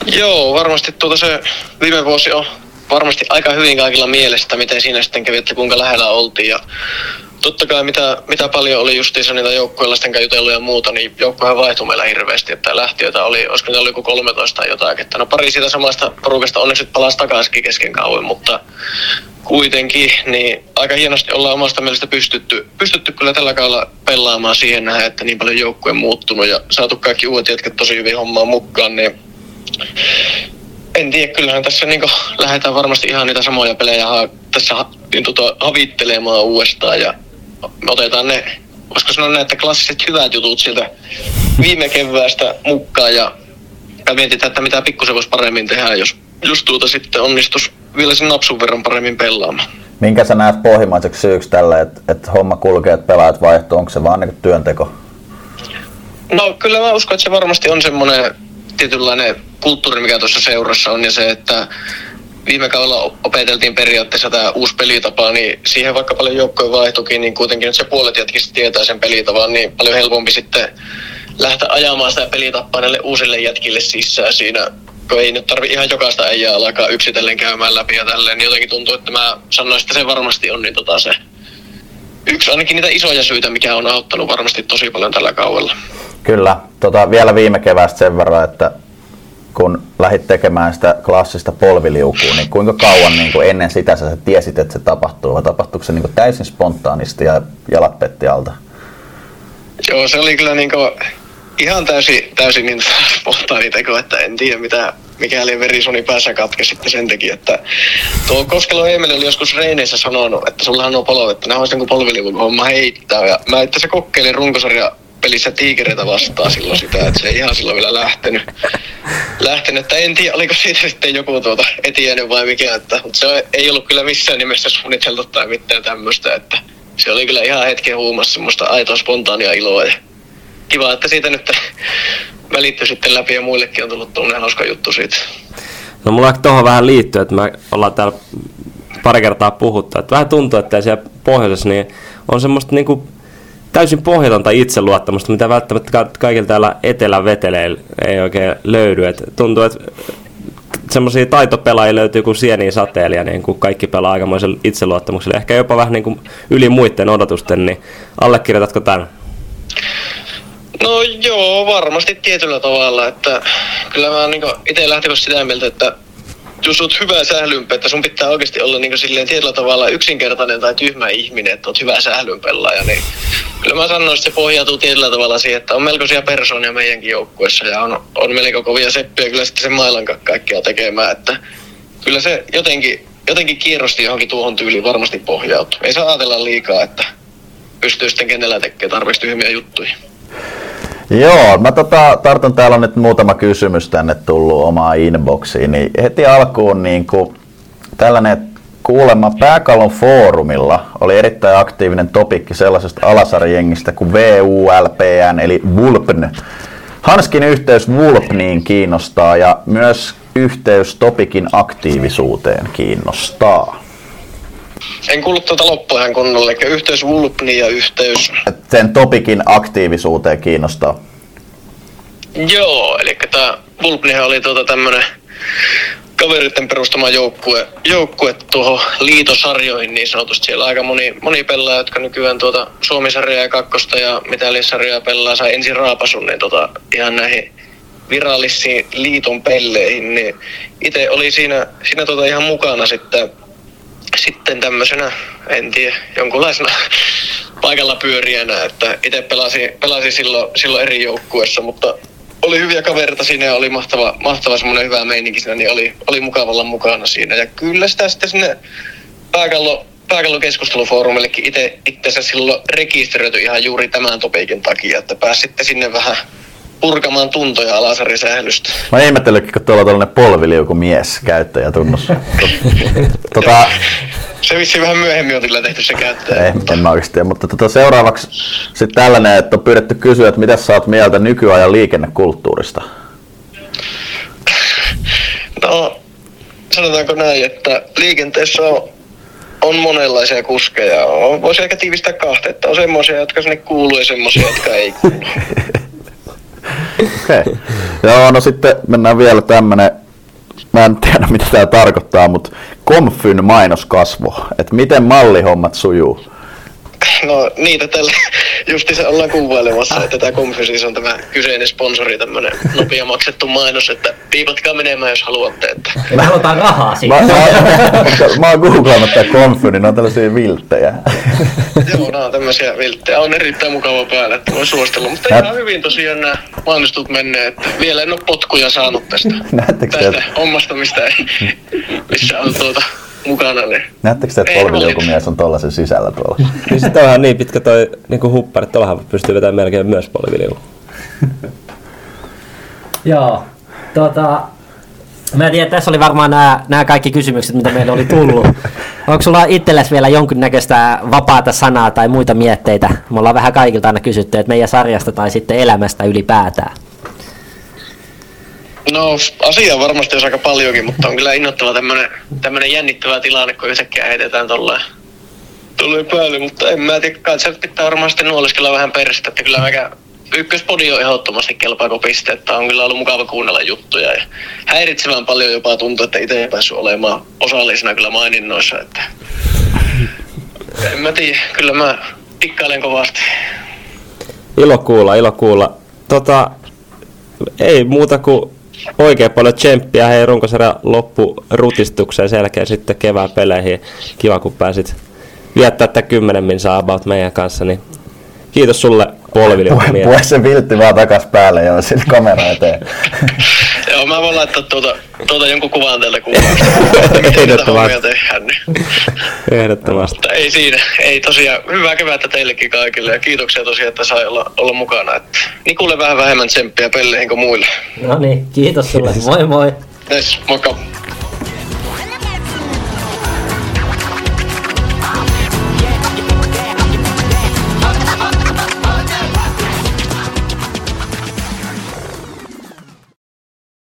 Joo, varmasti tuota se viime vuosi on varmasti aika hyvin kaikilla mielestä, miten siinä sitten kävi, että kuinka lähellä oltiin. Ja totta kai mitä, mitä paljon oli justiinsa niitä joukkueella jutellut ja muuta, niin joukkuehan vaihtui meillä hirveästi, että lähtiöitä oli, olisiko niitä oli joku 13 tai jotain, että no pari siitä samasta porukasta onneksi palasi takaisin kesken kauan, mutta kuitenkin, niin aika hienosti ollaan omasta mielestä pystytty, pystytty kyllä tällä kaudella pelaamaan siihen nähdä, että niin paljon joukkue muuttunut ja saatu kaikki uudet jätket tosi hyvin hommaan mukaan, niin en tiedä, kyllähän tässä niin lähdetään varmasti ihan niitä samoja pelejä ha- tässä ha- niin tota, havittelemaan uudestaan ja me otetaan ne, voisiko sanoa näitä klassiset hyvät jutut sieltä viime keväästä mukaan ja, ja mietitään, että mitä pikkusen voisi paremmin tehdä, jos, jos tuota sitten onnistus vielä sen napsun verran paremmin pelaamaan. Minkä sä näet pohjimmaiseksi syyksi tälle, että, että homma kulkee, että pelaajat vaihtuu, onko se vaan niin työnteko? No kyllä mä uskon, että se varmasti on semmoinen tietynlainen kulttuuri, mikä tuossa seurassa on ja se, että viime kaudella opeteltiin periaatteessa tämä uusi pelitapa, niin siihen vaikka paljon joukkoja vaihtukin, niin kuitenkin nyt se puolet jätkistä tietää sen pelitavan, niin paljon helpompi sitten lähteä ajamaan sitä pelitapaa näille uusille jätkille sisään siinä, kun ei nyt tarvi ihan jokaista äijää alkaa yksitellen käymään läpi ja tälleen, niin jotenkin tuntuu, että mä sanoisin, että se varmasti on niin tota se yksi ainakin niitä isoja syitä, mikä on auttanut varmasti tosi paljon tällä kaudella. Kyllä. Tota, vielä viime keväästä sen verran, että kun lähdit tekemään sitä klassista polviliukua, niin kuinka kauan niin kuin ennen sitä sä tiesit, että se tapahtuu, vai tapahtuuko se niin kuin täysin spontaanisti ja jalat petti alta? Joo, se oli kyllä niin kuin ihan täysin, täysin niin spontaani teko, että en tiedä mitä, mikäli verisoni päässä katke sitten sen teki, että tuo Koskelo Emeli oli joskus Reineissä sanonut, että sullahan on polo, että nämä olisi niin polviliukun homma heittää, ja mä itse se kokeilin runkosarja pelissä tiikereitä vastaan silloin sitä, että se ei ihan silloin vielä lähtenyt. lähtenyt. Että en tiedä, oliko siitä sitten joku tuota etiäinen vai mikä, että, mutta se ei ollut kyllä missään nimessä suunniteltu tai mitään tämmöistä, että se oli kyllä ihan hetken huumassa semmoista aitoa spontaania iloa ja kiva, että siitä nyt välittyi sitten läpi ja muillekin on tullut tuonne hauska juttu siitä. No mulla tuohon vähän liittyy, että me ollaan täällä pari kertaa puhuttu, että vähän tuntuu, että siellä pohjoisessa niin on semmoista niinku täysin pohjatonta itseluottamusta, mitä välttämättä kaikilla täällä etelän veteleillä ei oikein löydy. Et tuntuu, että semmoisia taitopelaajia löytyy kuin sieniä sateelia, niin kuin kaikki pelaa aikamoisella itseluottamuksella. Ehkä jopa vähän niin kuin yli muiden odotusten, niin allekirjoitatko tämän? No joo, varmasti tietyllä tavalla, että kyllä mä niin itse lähtin sitä mieltä, että jos oot hyvä sählynpä, että sun pitää oikeasti olla niin silleen tietyllä tavalla yksinkertainen tai tyhmä ihminen, että oot hyvä sählynpelaaja, niin kyllä mä sanoisin, että se pohjautuu tietyllä tavalla siihen, että on melkoisia persoonia meidänkin joukkueessa ja on, on melko kovia seppiä kyllä sitten sen mailan kaikkea tekemään, että kyllä se jotenkin, jotenkin kierrosti johonkin tuohon tyyliin varmasti pohjautuu. Ei saa ajatella liikaa, että pystyy sitten kenellä tekemään tarpeeksi tyhmiä juttuja. Joo, mä tota, tartun täällä on nyt muutama kysymys tänne tullut omaan inboxiin, niin heti alkuun niin kuin, tällainen kuulemma Pääkallon foorumilla oli erittäin aktiivinen topikki sellaisesta alasarjengistä kuin VULPN eli VULPN. Hanskin yhteys VULPNiin kiinnostaa ja myös yhteys topikin aktiivisuuteen kiinnostaa. En kuullut tuota loppua ihan kunnolla, eli yhteys Vulpni ja yhteys... Sen topikin aktiivisuuteen kiinnostaa. Joo, eli tämä Vulpnihan oli tuota tämmönen kaveritten perustama joukkue, joukkue tuohon liitosarjoihin niin sanotusti. Siellä aika moni, moni pelaa, jotka nykyään tuota Suomisarjaa ja kakkosta ja sarjaa pelaa, sai ensin raapasun niin tota, ihan näihin virallisiin liiton pelleihin. Niin itse oli siinä, siinä tuota ihan mukana sitten sitten tämmöisenä, en tiedä, jonkunlaisena paikalla pyöriänä, että itse pelasin, pelasin silloin, silloin eri joukkueessa, mutta oli hyviä kavereita siinä ja oli mahtava, mahtava semmoinen hyvä meininki siinä, niin oli, oli mukavalla mukana siinä. Ja kyllä sitä sitten sinne pääkallo, pääkallokeskustelufoorumillekin itse itse silloin rekisteröity ihan juuri tämän topiikin takia, että pääsitte sinne vähän purkamaan tuntoja alasarisählystä. Mä ihmettelin, kun tuolla on tällainen polviliuku mies käyttäjätunnus. tota, se vissi vähän myöhemmin on kyllä tehty se käyttäjä. Ei, en mä oikeasti tiedä, mutta tota, seuraavaksi sitten tällainen, että on pyydetty kysyä, että mitä sä oot mieltä nykyajan liikennekulttuurista? No, sanotaanko näin, että liikenteessä on on monenlaisia kuskeja. On, voisi ehkä tiivistää kahta, että on semmoisia, jotka sinne kuuluu ja semmoisia, jotka ei kuulu. Okei. Okay. Joo, no sitten mennään vielä tämmönen, mä en tiedä mitä tämä tarkoittaa, mutta Komfyn mainoskasvo, että miten mallihommat sujuu. No niitä tällä justiinsa ollaan kuvailemassa, että tämä Confusis on tämä kyseinen sponsori, tämmönen nopea maksettu mainos, että piipatkaa menemään jos haluatte. Että... Me halutaan rahaa siitä. Mä, mä, mä oon googlannut tää Komfy, niin ne on tällaisia vilttejä. Joo, nämä on tämmöisiä vilttejä. On erittäin mukava päällä, että voi suositella. Mutta ihan hyvin tosiaan nämä mainostut menneet, että vielä en ole potkuja saanut tästä, Näettekö tästä te, hommasta, mistä ei, missä on tuota mukana. Niin. näettekö te, että Ei polviliukumies on tollasen sisällä tuolla? Niin sitten onhan niin pitkä toi niinku huppari, että tuollahan pystyy vetämään melkein myös polviliuku. Joo. Tota, mä en tiedä, tässä oli varmaan nämä, nämä kaikki kysymykset, mitä meille oli tullut. Onko sulla itsellesi vielä jonkinnäköistä vapaata sanaa tai muita mietteitä? Me ollaan vähän kaikilta aina kysytty, että meidän sarjasta tai sitten elämästä ylipäätään. No asiaa varmasti olisi aika paljonkin, mutta on kyllä innoittava tämmönen, tämmönen jännittävä tilanne, kun yhtäkkiä heitetään tolleen, tolleen päälle, mutta en mä tiedä, kai se pitää varmaan sitten nuoleskella vähän perästä, että kyllä mäkä ykköspodi on ehdottomasti kelpaako piste, että on kyllä ollut mukava kuunnella juttuja ja häiritsevän paljon jopa tuntuu, että itse ei päässyt olemaan osallisena kyllä maininnoissa, että en mä tiedä, kyllä mä tikkailen kovasti. Ilo kuulla, ilo kuulla. Tota, ei muuta kuin oikein paljon tsemppiä hei runkosarjan loppurutistukseen selkeä sitten kevään peleihin. Kiva kun pääsit viettää tätä kymmenen minsaa about meidän kanssa, niin kiitos sulle polviliukumies. Pue se viltti vaan takas päälle ja sitten kamera eteen. Joo, mä voin laittaa tuota, tuota jonkun kuvan kuvausta. Miten tätä Ehdottomasti. tehdään. Niin. Ehdottomasti. Mutta ei siinä. Ei tosiaan. Hyvää kevättä teillekin kaikille ja kiitoksia tosiaan, että sai olla, olla mukana. Että Nikulle vähän vähemmän tsemppiä pelleihin kuin muille. No niin, kiitos sulle. Moi moi. Yes, moikka.